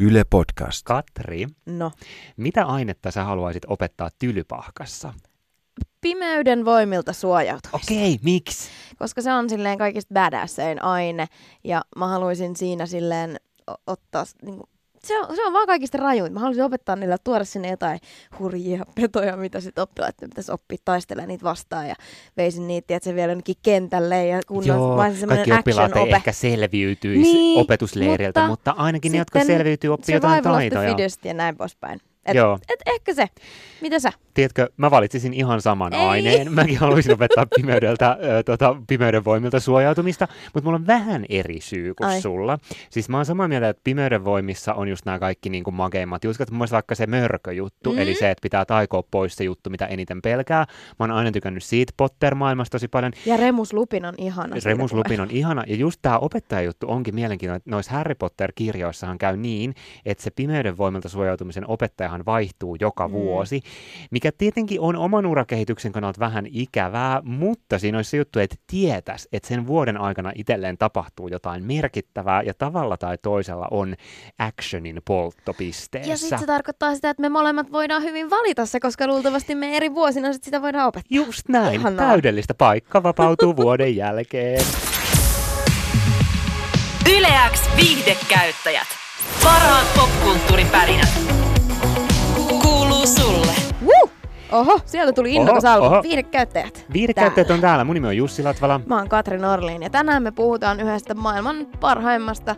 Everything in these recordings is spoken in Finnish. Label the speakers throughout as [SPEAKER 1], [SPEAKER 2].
[SPEAKER 1] Yle Podcast.
[SPEAKER 2] Katri,
[SPEAKER 3] No,
[SPEAKER 2] mitä ainetta sä haluaisit opettaa tylypahkassa?
[SPEAKER 3] pimeyden voimilta suojautumista.
[SPEAKER 2] Okei, miksi?
[SPEAKER 3] Koska se on silleen kaikista badassein aine. Ja mä haluaisin siinä silleen ottaa... Niin se on, se on vaan kaikista rajuin. Mä haluaisin opettaa niille tuoda sinne jotain hurjia petoja, mitä sitten oppilaat pitäisi oppia taistelemaan niitä vastaan. Ja veisin niitä, että se vielä jonnekin kentälle. Ja kunnon,
[SPEAKER 2] Joo,
[SPEAKER 3] semmoinen
[SPEAKER 2] kaikki oppilaat ei ehkä selviytyisi
[SPEAKER 3] Niin,
[SPEAKER 2] opetusleiriltä, mutta,
[SPEAKER 3] mutta
[SPEAKER 2] ainakin ne, jotka selviytyy, oppii jotain taitoja.
[SPEAKER 3] fittest ja näin poispäin. Et,
[SPEAKER 2] Joo.
[SPEAKER 3] et ehkä se. Mitä sä?
[SPEAKER 2] Tiedätkö, mä valitsisin ihan saman
[SPEAKER 3] Ei.
[SPEAKER 2] aineen. Mäkin haluaisin opettaa pimeydeltä, ö, tota, pimeyden voimilta suojautumista, mutta mulla on vähän eri syy kuin
[SPEAKER 3] Ai.
[SPEAKER 2] sulla. Siis mä oon samaa mieltä, että pimeyden voimissa on just nämä kaikki niin kuin makeimmat jutkat. Mun vaikka se mörköjuttu,
[SPEAKER 3] Mm.
[SPEAKER 2] eli se, että pitää taikoa pois se juttu, mitä eniten pelkää. Mä oon aina tykännyt siitä Potter-maailmasta tosi paljon.
[SPEAKER 3] Ja Remus Lupin on ihana.
[SPEAKER 2] Remus. Lupin on ihana, ja just tämä opettajajuttu onkin mielenkiintoinen, noissa Harry Potter-kirjoissahan käy niin, että se pimeyden voimilta suojautumisen opettajahan vaihtuu joka
[SPEAKER 3] Mm.
[SPEAKER 2] vuosi, mikä tietenkin on oman urakehityksen kannalta vähän ikävää, mutta siinä olisi se juttu, että tietäisi, että sen vuoden aikana itselleen tapahtuu jotain merkittävää, ja tavalla tai toisella on actionin polttopisteessä.
[SPEAKER 3] Ja sitten se tarkoittaa sitä, että me molemmat voidaan hyvin valita se, koska luultavasti me eri vuosina sit sitä voidaan opettaa.
[SPEAKER 2] Just näin,
[SPEAKER 3] Ihanaa.
[SPEAKER 2] täydellistä paikka vapautuu vuoden jälkeen.
[SPEAKER 4] Yleäks viihdekäyttäjät. Parhaat popkulttuuripärinät. Kuuluu sulle.
[SPEAKER 3] Woo! Oho, sieltä tuli innokas alku. Viihdekäyttäjät.
[SPEAKER 2] Viihdekäyttäjät on täällä. Mun nimi on Jussi Latvala.
[SPEAKER 3] Mä oon Katri Norlin ja tänään me puhutaan yhdestä maailman parhaimmasta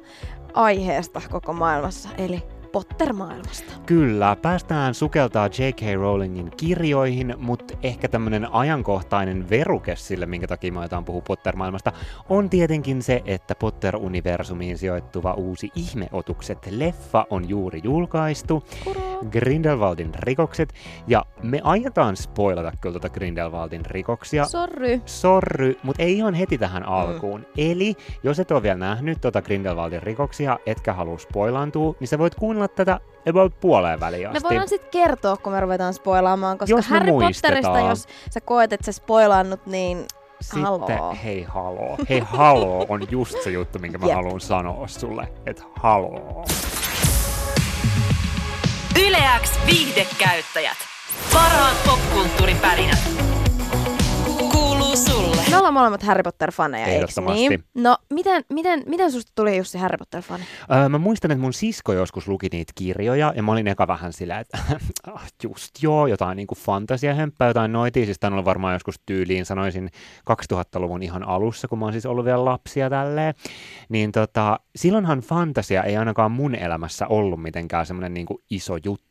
[SPEAKER 3] aiheesta koko maailmassa, eli Potter-maailmasta.
[SPEAKER 2] Kyllä, päästään sukeltaa J.K. Rowlingin kirjoihin, mutta ehkä tämmöinen ajankohtainen veruke sille, minkä takia me aletaan puhua Potter-maailmasta, on tietenkin se, että Potter-universumiin sijoittuva uusi Ihmeotukset-leffa on juuri julkaistu. Grindelwaldin rikokset, ja me aiotaan spoilata kyllä tuota Grindelwaldin rikoksia.
[SPEAKER 3] Sorry.
[SPEAKER 2] Sorry, mutta ei ihan heti tähän alkuun. Eli jos et ole vielä nähnyt tota Grindelwaldin rikoksia, etkä halua spoilaantua, niin sä voit kuunnella tätä about puoleen väliin
[SPEAKER 3] Me
[SPEAKER 2] asti.
[SPEAKER 3] voidaan sitten kertoa, kun me ruvetaan spoilaamaan, koska
[SPEAKER 2] Jos me
[SPEAKER 3] Harry. Potterista, jos sä koet, että sä spoilannut, niin
[SPEAKER 2] Sitten,
[SPEAKER 3] haloo.
[SPEAKER 2] hei haloo. Hei haloo on just se juttu, minkä mä
[SPEAKER 3] Jep.
[SPEAKER 2] haluan sanoa sulle. Että haloo.
[SPEAKER 4] Yleäks viihdekäyttäjät. Parhaat popkulttuuripärinät. Sulle.
[SPEAKER 3] me ollaan molemmat Harry Potter-faneja,
[SPEAKER 2] Ehdottomasti.
[SPEAKER 3] niin? No, miten, miten, miten susta tuli Jussi Harry Potter-fani?
[SPEAKER 2] Öö, mä muistan, että mun sisko joskus luki niitä kirjoja, ja mä olin eka vähän sillä, että "Ah, just joo, jotain niinku fantasiahemppää, jotain noitia, siis on ollut varmaan joskus tyyliin, sanoisin 2000-luvun ihan alussa, kun mä oon siis ollut vielä lapsia tälleen, niin tota, silloinhan fantasia ei ainakaan mun elämässä ollut mitenkään semmoinen niinku iso juttu,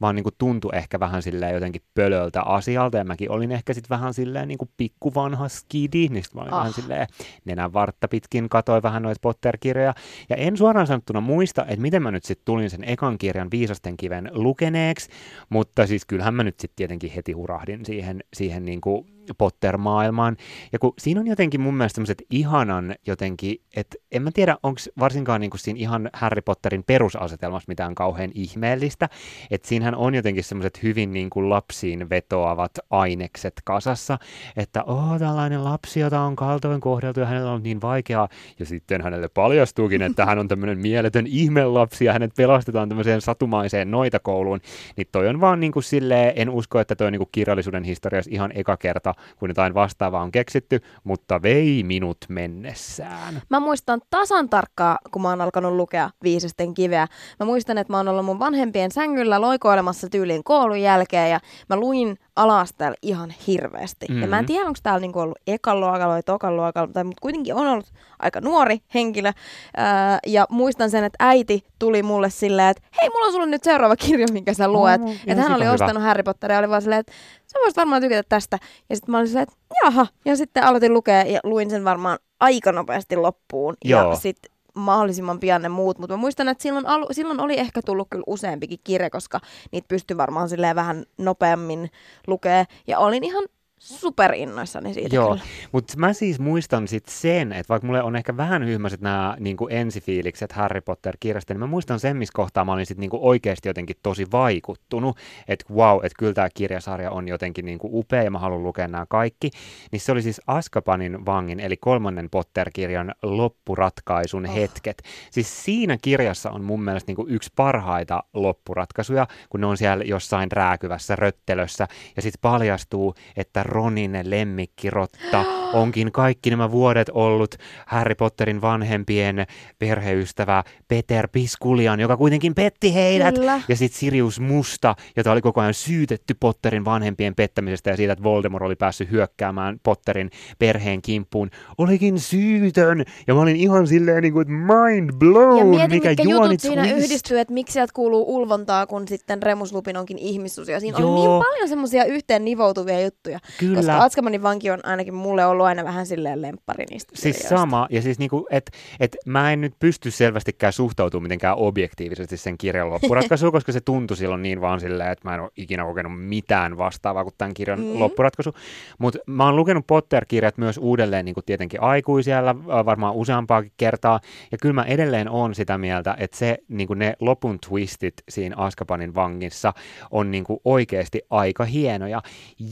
[SPEAKER 2] vaan niinku tuntui ehkä vähän silleen jotenkin pölöltä asialta, ja mäkin olin ehkä sitten vähän silleen niinku pikkuvanha skidi, niin sit mä olin
[SPEAKER 3] Ah.
[SPEAKER 2] vähän silleen nenän vartta pitkin, katoi vähän noita Potter-kirjoja, ja en suoraan sanottuna muista, että miten mä nyt sitten tulin sen ekan kirjan Viisasten kiven lukeneeksi, mutta siis kyllähän mä nyt sitten tietenkin heti hurahdin siihen, siihen niinku Potter-maailmaan. Ja kun siinä on jotenkin mun mielestä semmoiset ihanan jotenkin, että en mä tiedä, onko varsinkaan niinku siinä ihan Harry Potterin perusasetelmassa mitään kauhean ihmeellistä, että siinähän on jotenkin semmoiset hyvin niinku lapsiin vetoavat ainekset kasassa, että oh, tällainen lapsi, jota on kaltoin kohdeltu ja hänellä on niin vaikeaa, ja sitten hänelle paljastuukin, että hän on tämmöinen mieletön ihmelapsi ja hänet pelastetaan tämmöiseen satumaiseen noitakouluun, niin toi on vaan niin kuin silleen, en usko, että toi on niin kuin kirjallisuuden historiassa ihan eka kerta, kun jotain vastaavaa on keksitty, mutta vei minut mennessään.
[SPEAKER 3] Mä muistan tasan tarkkaa, kun mä oon alkanut lukea Viisasten kiveä. Mä muistan, että mä oon ollut mun vanhempien sängyllä loikoilemassa tyyliin koulun jälkeen ja mä luin ala-asteella ihan hirveästi. Mm-hmm. Ja mä en
[SPEAKER 2] Mhm.
[SPEAKER 3] tiedä, onko täällä niinku ollut ekan luokalla vai tokan luokalla, tai mutta kuitenkin on ollut aika nuori henkilö. Ää, ja muistan sen, että äiti tuli mulle silleen, että hei, mulla on sulle nyt seuraava kirja, minkä sä luet.
[SPEAKER 2] Oh, ihan
[SPEAKER 3] että hän oli ostanut Harry Potteria ja oli vaan silleen, että sä voisit varmaan tykätä tästä. Ja sitten mä olin silleen, että jaha. Ja sitten aloitin lukea ja luin sen varmaan aika nopeasti loppuun.
[SPEAKER 2] Joo.
[SPEAKER 3] Ja sitten mahdollisimman pian ne muut, mutta mä muistan, että silloin, alu, silloin oli ehkä tullut kyllä useampikin kirja, koska niitä pystyi varmaan silleen vähän nopeammin lukea. Ja olin ihan superinnoissani siitä
[SPEAKER 2] Joo, mutta mä siis muistan sit sen, että vaikka mulle on ehkä vähän hyhmäiset nämä niinku ensifiilikset Harry Potter-kirjasta, niin mä muistan sen, missä kohtaa mä olin sit niinku oikeasti jotenkin tosi vaikuttunut, että wow, että kyllä tämä kirjasarja on jotenkin niinku upea ja mä haluan lukea nämä kaikki. Niin se oli siis Askapanin vangin, eli kolmannen Potter-kirjan loppuratkaisun oh. hetket. Siis siinä kirjassa on mun mielestä niinku yksi parhaita loppuratkaisuja, kun ne on siellä jossain rääkyvässä röttelössä ja sitten paljastuu, että Ronin lemmikkirotta onkin kaikki nämä vuodet ollut Harry Potterin vanhempien perheystävä Peter Piskulian, joka kuitenkin petti heidät.
[SPEAKER 3] Kyllä.
[SPEAKER 2] Ja sitten Sirius Musta, jota oli koko ajan syytetty Potterin vanhempien pettämisestä ja siitä, että Voldemort oli päässyt hyökkäämään Potterin perheen kimppuun, olikin syytön. Ja mä olin ihan silleen niin kuin, että mind blown,
[SPEAKER 3] Ja mietin,
[SPEAKER 2] mikä
[SPEAKER 3] mitkä
[SPEAKER 2] juoni
[SPEAKER 3] jutut siinä
[SPEAKER 2] twist.
[SPEAKER 3] yhdistyy, että miksi sieltä kuuluu ulvontaa, kun sitten Remus Lupin onkin ihmissusia. Siinä
[SPEAKER 2] Joo.
[SPEAKER 3] oli niin paljon semmoisia yhteen nivoutuvia juttuja.
[SPEAKER 2] Kyllä.
[SPEAKER 3] Koska Atskamanin vanki on ainakin mulle ollut aina vähän silleen lemppari niistä
[SPEAKER 2] Siis
[SPEAKER 3] kirjoista.
[SPEAKER 2] sama, ja siis niinku, että et mä en nyt pysty selvästikään suhtautumaan mitenkään objektiivisesti sen kirjan loppuratkaisuun, koska se tuntui silloin niin vaan silleen, että mä en ole ikinä kokenut mitään vastaavaa kuin tämän kirjan
[SPEAKER 3] Mm.
[SPEAKER 2] loppuratkaisu. Mutta mä oon lukenut Potter-kirjat myös uudelleen niin kuin tietenkin aikuisiellä äh, varmaan useampaakin kertaa, ja kyllä mä edelleen on sitä mieltä, että se, niin kuin ne lopun twistit siinä Askapanin vangissa on niin kuin oikeasti aika hienoja.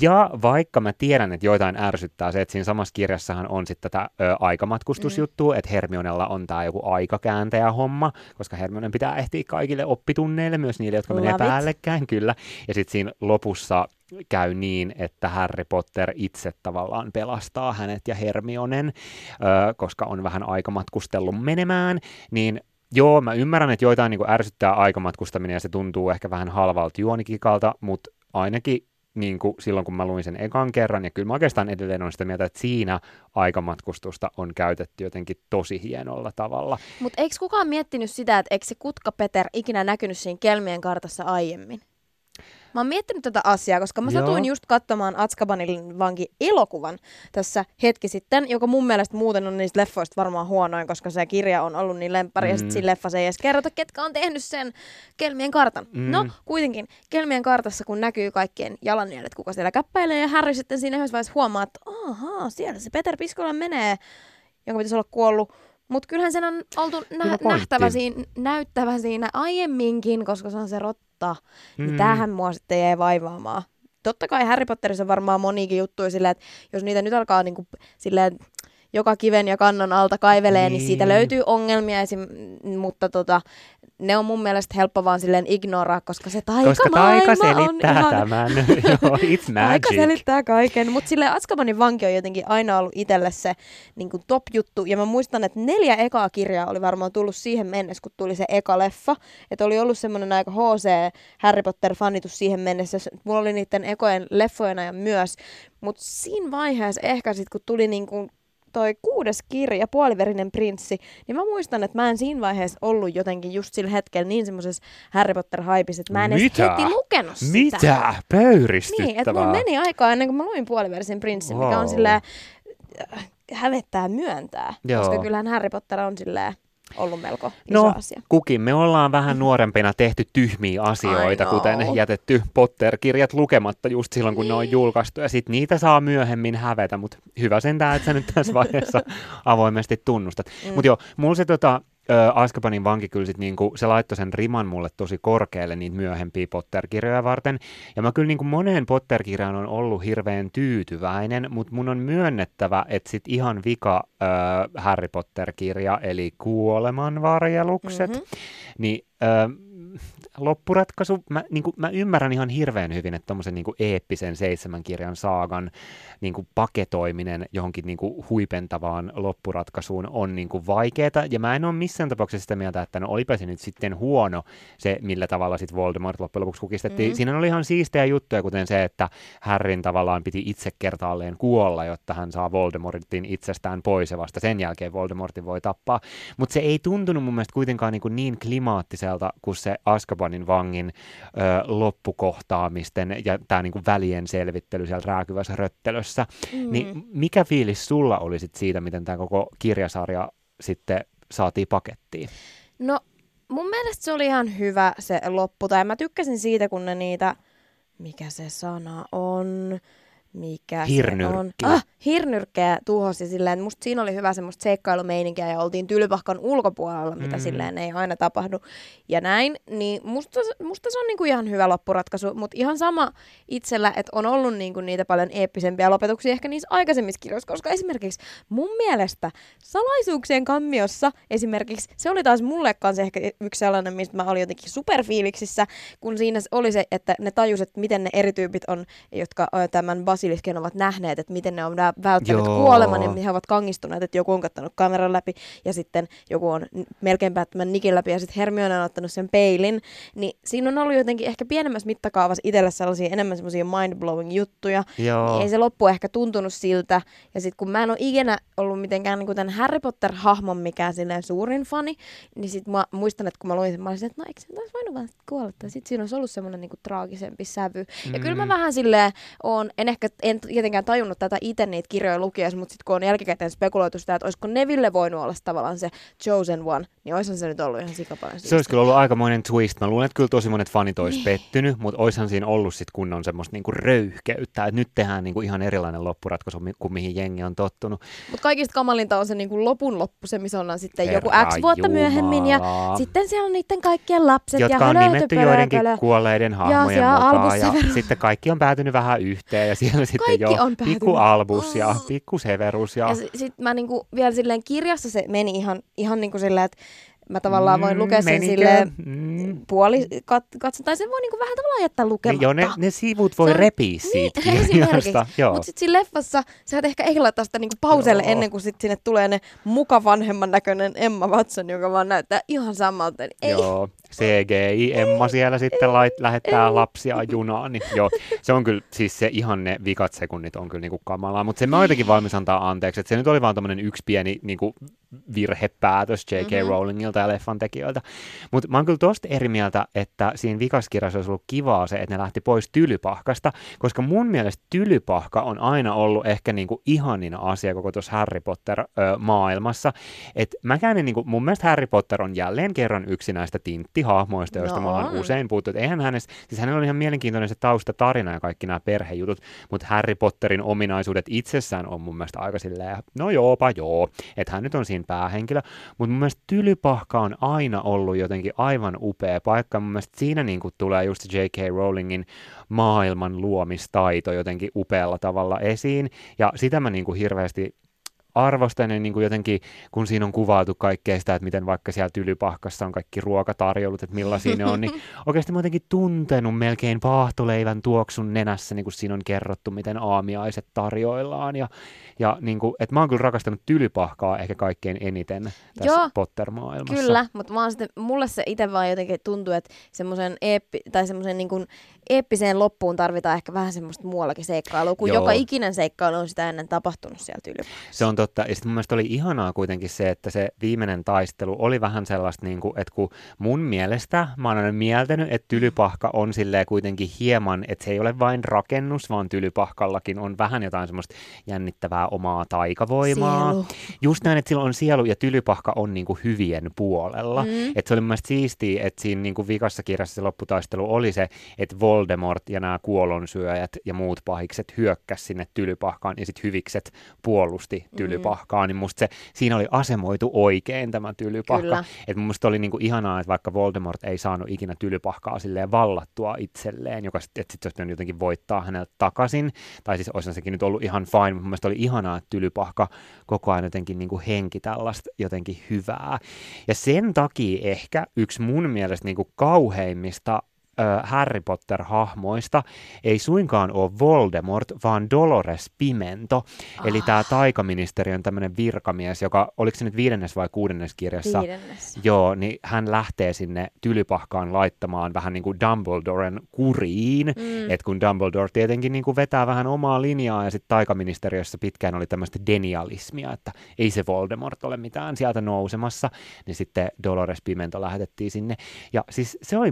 [SPEAKER 2] Ja vaikka mä tiedän, että joitain ärsyttää se, että siinä samassa kirjassahan on sitten tätä ö, aikamatkustusjuttua, mm. että Hermionella on tämä joku aikakääntäjä homma, koska Hermionen pitää ehtiä kaikille oppitunneille, myös niille, jotka menee
[SPEAKER 3] Love it.
[SPEAKER 2] päällekkäin, kyllä. Ja sitten siinä lopussa käy niin, että Harry Potter itse tavallaan pelastaa hänet ja Hermionen, ö, koska on vähän aikamatkustellut menemään, niin Joo, mä ymmärrän, että joitain niin ärsyttää aikamatkustaminen ja se tuntuu ehkä vähän halvalta juonikikalta, mutta ainakin niin kuin silloin, kun mä luin sen ekan kerran, ja kyllä mä oikeastaan edelleen on sitä mieltä, että siinä aikamatkustusta on käytetty jotenkin tosi hienolla tavalla.
[SPEAKER 3] Mutta eikö kukaan miettinyt sitä, että eikö se Kutka Peter ikinä näkynyt siinä Kelmien kartassa aiemmin? Mä oon miettinyt tätä asiaa, koska mä
[SPEAKER 2] Joo.
[SPEAKER 3] satuin just katsomaan Atskabanin vanki elokuvan tässä hetki sitten, joka mun mielestä muuten on niistä leffoista varmaan huonoin, koska se kirja on ollut niin lemppari mm. ja sitten siinä leffassa ei edes kerrota, ketkä on tehnyt sen Kelmien kartan.
[SPEAKER 2] Mm.
[SPEAKER 3] No, kuitenkin Kelmien kartassa, kun näkyy kaikkien jalanjäljet, kuka siellä käppäilee ja Harry sitten siinä yhdessä vaiheessa huomaa, että ahaa, siellä se Peter Piskola menee, jonka pitäisi olla kuollut. Mutta kyllähän sen on oltu nä- nähtävä siinä, näyttävä siinä aiemminkin, koska se on se Mm. Niin
[SPEAKER 2] Mm.
[SPEAKER 3] tämähän mua sitten jäi vaivaamaan. Totta kai Harry Potterissa on varmaan monikin juttuja silleen, että jos niitä nyt alkaa niinku, silleen, joka kiven ja kannon alta kaivelee, niin, niin siitä löytyy ongelmia, esim, mutta tota, ne on mun mielestä helppo vaan silleen ignoraa, koska se taika
[SPEAKER 2] Koska taika
[SPEAKER 3] on
[SPEAKER 2] selittää
[SPEAKER 3] ihan
[SPEAKER 2] tämän. Joo, it's magic.
[SPEAKER 3] selittää kaiken, mutta sille Azkabanin vanki on jotenkin aina ollut itselle se niin kuin top-juttu. Ja mä muistan, että neljä ekaa kirjaa oli varmaan tullut siihen mennessä, kun tuli se eka leffa. Että oli ollut semmoinen aika HC Harry Potter-fanitus siihen mennessä. Mulla oli niiden ekojen leffojen ajan myös. Mutta siinä vaiheessa ehkä sitten, kun tuli niin kuin toi kuudes kirja, Puoliverinen prinssi, niin mä muistan, että mä en siinä vaiheessa ollut jotenkin just sillä hetkellä niin semmoisessa Harry Potter-hypissa, että mä en edes
[SPEAKER 2] Mitä?
[SPEAKER 3] heti lukenut sitä.
[SPEAKER 2] Mitä? Pöyristyttävää.
[SPEAKER 3] Niin, että mulla meni aikaa ennen kuin mä luin puoliversin prinssin, wow. mikä on silleen äh, hävettää myöntää.
[SPEAKER 2] Joo.
[SPEAKER 3] Koska kyllähän Harry Potter on silleen ollut melko iso
[SPEAKER 2] No,
[SPEAKER 3] asia.
[SPEAKER 2] kukin me ollaan vähän nuorempina tehty tyhmiä asioita, kuten jätetty Potter-kirjat lukematta just silloin, kun ne on julkaistu, ja sitten niitä saa myöhemmin hävetä, mutta hyvä sentään, että sä nyt tässä vaiheessa avoimesti tunnustat. Mm. Mutta joo, mulla se tota, ö, Azkabanin vanki kyllä sit niinku, se laittoi sen riman mulle tosi korkealle niitä myöhempiä Potter-kirjoja varten, ja mä kyllä niinku moneen Potter-kirjaan on ollut hirveän tyytyväinen, mutta mun on myönnettävä, että sit ihan vika ö, Harry Potter-kirja, eli Kuolemanvarjelukset,
[SPEAKER 3] Mhm.
[SPEAKER 2] mm-hmm. niin ö, loppuratkaisu, mä, niin kuin, mä ymmärrän ihan hirveän hyvin, että tommosen niin eeppisen seitsemän kirjan saagan niin kuin paketoiminen johonkin niin kuin huipentavaan loppuratkaisuun on niin kuin vaikeeta, ja mä en ole missään tapauksessa sitä mieltä, että no olipa se nyt sitten huono se, millä tavalla sitten Voldemort loppujen lopuksi kukistettiin. Mm-hmm. Siinä oli ihan siistejä juttuja, kuten se, että Harryn tavallaan piti itse kertaalleen kuolla, jotta hän saa Voldemortin itsestään pois, ja vasta sen jälkeen Voldemortin voi tappaa. Mutta se ei tuntunut mun mielestä kuitenkaan niin, kuin niin klimaattiselta kuin se Azkabanin vangin ö, loppukohtaamisten ja tämä niin välien selvittely siellä rääkyvässä röttelössä. Mm. Niin mikä fiilis sulla oli sit siitä, miten tämä koko kirjasarja sitten saatiin pakettiin?
[SPEAKER 3] No, mun mielestä se oli ihan hyvä se loppu. Tai mä tykkäsin siitä, kun ne niitä, mikä se sana on, mikä
[SPEAKER 2] Hirnyrkki.
[SPEAKER 3] se on. Ah, hirnyrkkejä tuhosi silleen, että musta siinä oli hyvä semmoista seikkailumeininkiä ja oltiin tylypahkan ulkopuolella, mitä
[SPEAKER 2] Mm.
[SPEAKER 3] silleen ei aina tapahdu ja näin, niin musta, musta se on niinku ihan hyvä loppuratkaisu, mutta ihan sama itsellä, että on ollut niinku niitä paljon eeppisempiä lopetuksia ehkä niissä aikaisemmissa kirjoissa, koska esimerkiksi mun mielestä salaisuuksien kammiossa esimerkiksi, se oli taas mulle kanssa ehkä yksi sellainen, mistä mä olin jotenkin superfiiliksissä, kun siinä oli se, että ne tajus, että miten ne eri tyypit on, jotka tämän basilisken ovat nähneet, että miten ne on vä- välttänyt
[SPEAKER 2] Joo.
[SPEAKER 3] kuoleman ja he ovat kangistuneet, että joku on kattanut kameran läpi ja sitten joku on melkein päättämän nikin läpi ja sitten Hermione on ottanut sen peilin, niin siinä on ollut jotenkin ehkä pienemmässä mittakaavassa itselle sellaisia enemmän semmoisia mind-blowing juttuja,
[SPEAKER 2] Joo.
[SPEAKER 3] niin ei se loppu ehkä tuntunut siltä. Ja sitten kun mä en ole ikinä ollut mitenkään niin tämän Harry Potter-hahmon mikään silleen suurin fani, niin sitten mä muistan, että kun mä luin sen, mä olisin, että no eikö se olisi voinut vaan kuolla. Tai sitten siinä olisi ollut semmoinen niin traagisempi sävy. Ja kyllä mä
[SPEAKER 2] Mm.
[SPEAKER 3] vähän silleen on, en ehkä, en tietenkään tajunnut tätä itse niitä kirjoja lukiessa, mutta sitten kun on jälkikäteen spekuloitu sitä, että olisiko Neville voinut olla tavallaan se chosen one, niin olisihan se nyt ollut ihan sikapalan
[SPEAKER 2] Se olisi kyllä ollut aikamoinen twist. Mä luulen, että kyllä tosi monet fanit olisi
[SPEAKER 3] Niin.
[SPEAKER 2] pettynyt, mutta oishan siinä ollut sit kunnon semmoista niinku röyhkeyttä, että nyt tehdään niinku ihan erilainen loppuratkaisu kuin mihin jengi on tottunut.
[SPEAKER 3] Mutta kaikista kamalinta on se niin kuin lopun loppu, se missä ollaan sitten joku
[SPEAKER 2] Herra
[SPEAKER 3] X vuotta myöhemmin ja
[SPEAKER 2] Jumala.
[SPEAKER 3] sitten siellä on niiden kaikkien lapset
[SPEAKER 2] jotka
[SPEAKER 3] ja
[SPEAKER 2] on nimetty joidenkin kuolleiden hahmojen
[SPEAKER 3] siellä
[SPEAKER 2] mukaan. Ja sitten kaikki on päätynyt vähän yhteen ja siellä sitten
[SPEAKER 3] Kaikki
[SPEAKER 2] jo
[SPEAKER 3] on
[SPEAKER 2] pikku. Albus ja
[SPEAKER 3] Mm.
[SPEAKER 2] pikku Severus. Ja,
[SPEAKER 3] Ja s- sit mä niinku vielä silleen kirjassa se meni ihan, ihan niinku silleen, että mä tavallaan voin lukea sen
[SPEAKER 2] menikö?
[SPEAKER 3] silleen
[SPEAKER 2] Mm.
[SPEAKER 3] puoli kat, katson, tai sen voi niinku vähän tavallaan jättää
[SPEAKER 2] Ne,
[SPEAKER 3] lukematta.
[SPEAKER 2] joo, ne, ne sivut voi repiä siitä
[SPEAKER 3] Niin,
[SPEAKER 2] kirjasta.
[SPEAKER 3] Mutta sitten siinä leffassa sä et ehkä ehdottaa sitä niinku pauselle
[SPEAKER 2] Joo.
[SPEAKER 3] ennen kuin sit sinne tulee ne muka vanhemman näköinen Emma Watson, joka vaan näyttää ihan samalta. Niin ei.
[SPEAKER 2] Joo, CGI Emma siellä sitten lait, lähettää lapsia junaan, niin joo, se on kyllä, siis se ihan ne vikat sekunnit on kyllä niinku kamalaa, mutta se mä jotenkin valmis antaa anteeksi, että se nyt oli vaan tommonen yksi pieni niinku virhepäätös J.K.
[SPEAKER 3] Mhm.
[SPEAKER 2] Rowlingilta ja leffan tekijöiltä, mutta mä oon kyllä tosta eri mieltä, että siinä vikaskirjassa olisi ollut kivaa se, että ne lähti pois tylypahkasta, koska mun mielestä tylypahka on aina ollut ehkä niinku ihanin asia koko tuossa Harry Potter-maailmassa, että mäkään en, niinku, mun mielestä Harry Potter on jälleen kerran yksi näistä tinttihahmoista, joista
[SPEAKER 3] No
[SPEAKER 2] me ollaan
[SPEAKER 3] on.
[SPEAKER 2] usein puhuttu, että eihän hänestä, siis hänellä on ihan mielenkiintoinen se taustatarina ja kaikki nämä perhejutut, mutta Harry Potterin ominaisuudet itsessään on mun mielestä aika silleen, no joopa joo, että hän nyt on siinä päähenkilö, mutta mun mielestä Tylypahka on aina ollut jotenkin aivan upea paikka, mun mielestä siinä niin kuin tulee just J.K. Rowlingin maailman luomistaito jotenkin upealla tavalla esiin, ja sitä mä niin kuin hirveästi arvostan ja niin kuin jotenkin, kun siinä on kuvailtu kaikkea sitä, että miten vaikka siellä tylypahkassa on kaikki ruokatarjoulut, että millaisia ne on, niin oikeasti mä jotenkin tuntenut melkein paahtoleivän tuoksun nenässä, niin kuin siinä on kerrottu, miten aamiaiset tarjoillaan. Ja, ja niin kuin, että mä oon kyllä rakastanut tylypahkaa ehkä kaikkein eniten tässä
[SPEAKER 3] Joo,
[SPEAKER 2] Potter-maailmassa.
[SPEAKER 3] Kyllä, mutta mä oon sitten, mulle se itse vaan jotenkin tuntuu, että semmoisen eeppi, tai semmoisen niin kuin eeppiseen loppuun tarvitaan ehkä vähän semmoista muuallakin seikkailua, kun
[SPEAKER 2] Joo.
[SPEAKER 3] joka ikinen seikkailu on sitä ennen tapahtunut sieltä yli.
[SPEAKER 2] Se on totta. Ja sitten mun mielestä oli ihanaa kuitenkin se, että se viimeinen taistelu oli vähän sellaista, niin kuin, että kun mun mielestä mä oon aina mieltänyt, että tylypahka on silleen kuitenkin hieman, että se ei ole vain rakennus, vaan tylypahkallakin on vähän jotain semmoista jännittävää omaa taikavoimaa.
[SPEAKER 3] Sielu.
[SPEAKER 2] Just näin, että sillä on sielu ja tylypahka on niin kuin hyvien puolella.
[SPEAKER 3] Mm.
[SPEAKER 2] Että se oli mun mielestä siistiä, että siinä niin kuin vikassa kirjassa se lopputaistelu oli se, että Voldemort ja nämä kuolonsyöjät ja muut pahikset hyökkäs sinne tylypahkaan ja sitten hyvikset puolusti
[SPEAKER 3] Mm.
[SPEAKER 2] tylypahkaa, niin musta se, siinä oli asemoitu oikein tämä tylypahka.
[SPEAKER 3] Kyllä.
[SPEAKER 2] Et mun mielestä oli niinku ihanaa, että vaikka Voldemort ei saanut ikinä tylypahkaa silleen vallattua itselleen, joka sitten sit olisi pitänyt jotenkin voittaa häneltä takaisin, tai siis olisi sekin nyt ollut ihan fine, mutta mun mielestä oli ihanaa, että tylypahka koko ajan jotenkin niinku henki tällaista jotenkin hyvää. Ja sen takia ehkä yksi mun mielestä niinku kauheimmista Harry Potter-hahmoista ei suinkaan ole Voldemort, vaan Dolores Pimento, eli tämä taikaministeriön tämmöinen virkamies, joka, oliko se nyt viidennes vai kuudennes kirjassa?
[SPEAKER 3] Viidennes.
[SPEAKER 2] Joo, niin hän lähtee sinne tylypahkaan laittamaan vähän niin kuin Dumbledoren kuriin,
[SPEAKER 3] Mm.
[SPEAKER 2] että kun Dumbledore tietenkin niin kuin vetää vähän omaa linjaa ja sitten taikaministeriössä pitkään oli tämmöistä denialismia, että ei se Voldemort ole mitään sieltä nousemassa, niin sitten Dolores Pimento lähetettiin sinne. Ja siis se oli,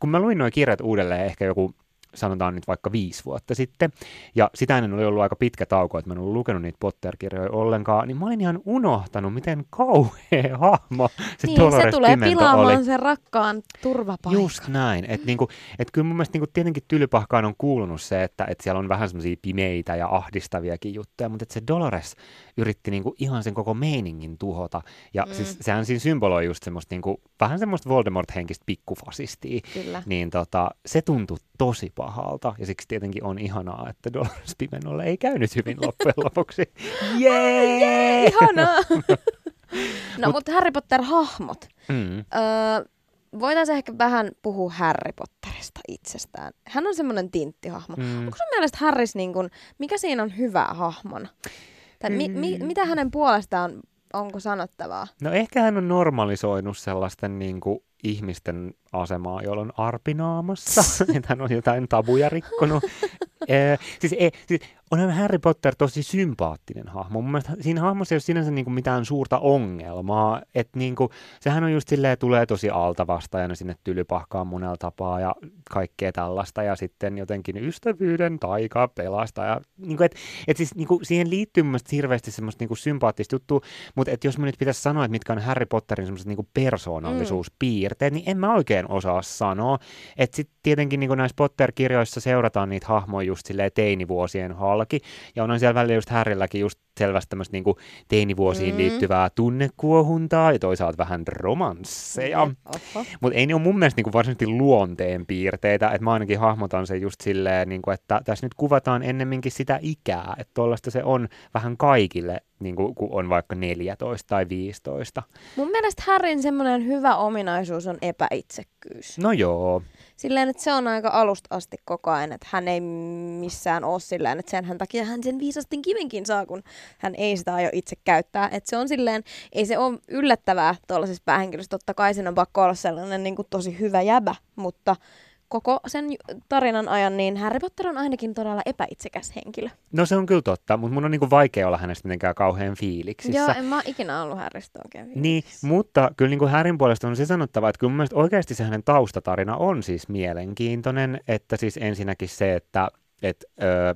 [SPEAKER 2] kun mä luin nuo kirjat uudelleen ehkä joku sanotaan nyt vaikka viisi vuotta sitten, ja sitä ennen oli ollut aika pitkä tauko, että mä en ollut lukenut niitä Potter-kirjoja ollenkaan, niin mä olin ihan unohtanut, miten kauhea hahmo se
[SPEAKER 3] niin,
[SPEAKER 2] Dolores
[SPEAKER 3] se tulee
[SPEAKER 2] Pimento
[SPEAKER 3] pilaamaan
[SPEAKER 2] oli.
[SPEAKER 3] sen rakkaan turvapaikan.
[SPEAKER 2] Just näin. Että niinku, et kyllä mun mielestä niinku tietenkin tylypahkaan on kuulunut se, että et siellä on vähän semmoisia pimeitä ja ahdistaviakin juttuja, mutta että se Dolores yritti niinku ihan sen koko meiningin tuhota. Ja mm. siis sehän siinä symboloi just semmoista niinku, vähän semmoista Voldemort-henkistä pikkufasistia.
[SPEAKER 3] Kyllä.
[SPEAKER 2] Niin tota, se tuntui tosi pahalta ja siksi tietenkin on ihanaa, että Dolores Pimenolle ei käynyt hyvin loppujen lopuksi. Jee!
[SPEAKER 3] Jee, ihanaa! no, mutta Harry Potter-hahmot.
[SPEAKER 2] Mm.
[SPEAKER 3] Öö, voitaisiin ehkä vähän puhua Harry Potterista itsestään. Hän on semmoinen tinttihahmo.
[SPEAKER 2] Mm.
[SPEAKER 3] Onko sun mielestä Harris, niin kun, mikä siinä on hyvä hahmona? Tai mi, mi,
[SPEAKER 2] Mm.
[SPEAKER 3] mitä hänen puolestaan, onko sanottavaa?
[SPEAKER 2] No ehkä hän on normalisoinut sellaisten niin kuin, ihmisten asemaa, joilla on arpinaamassa, että hän on jotain tabuja rikkonut. ee, siis, e, siis onhan Harry Potter tosi sympaattinen hahmo. Mun mielestä siinä hahmossa ei ole sinänsä niin kuin mitään suurta ongelmaa. Että niin kuin, sehän on just silleen, tulee tosi altavastajana sinne tylypahkaan monella tapaa ja kaikkea tällaista. Ja sitten jotenkin ystävyyden taika pelastaa. Ja, niin kuin, et, et siis, niin kuin, siihen liittyy mun mielestä hirveästi semmoista niin kuin sympaattista juttua. Mutta jos mä nyt pitäisi sanoa, että mitkä on Harry Potterin semmoiset niin kuin persoonallisuuspiirteet, mm. niin en mä oikein osaa sanoa. Että sitten tietenkin niin kuin näissä Potter-kirjoissa seurataan niitä hahmoja just silleen teinivuosien halki. Ja onhan siellä välillä just Harrylläkin just selvästi tämmöistä niin kuin teinivuosiin
[SPEAKER 3] Mm.
[SPEAKER 2] mm. liittyvää tunnekuohuntaa ja toisaalta vähän romansseja.
[SPEAKER 3] Oho.
[SPEAKER 2] Mutta ei ne ole mun mielestä niinku varsinaisesti luonteen piirteitä, että mä ainakin hahmotan sen just silleen, niinku, että tässä nyt kuvataan ennemminkin sitä ikää, että tuollaista se on vähän kaikille, niinku, kun on vaikka 14 tai 15.
[SPEAKER 3] Mun mielestä Harryn semmoinen hyvä ominaisuus on epäitsekkyys.
[SPEAKER 2] No joo,
[SPEAKER 3] Silleen, että se on aika alusta asti koko ajan, että hän ei missään ole silleen, että sen hän takia hän sen viisastin kivenkin saa, kun hän ei sitä aio itse käyttää. Että se on silleen, ei se ole yllättävää tuollaisessa päähenkilössä. Totta kai siinä on pakko olla sellainen niin kuin tosi hyvä jäbä, mutta koko sen tarinan ajan, niin Harry Potter on ainakin todella epäitsekäs henkilö.
[SPEAKER 2] no se on kyllä totta, mutta mun on niinku vaikea olla hänestä mitenkään kauhean fiiliksissä.
[SPEAKER 3] Joo, en mä ole ikinä ollut Harrystä oikein
[SPEAKER 2] Niin, mutta kyllä niin kuin Härin puolesta on se sanottava, että kyllä mun mielestä oikeasti se hänen taustatarina on siis mielenkiintoinen, että siis ensinnäkin se, että et, öö,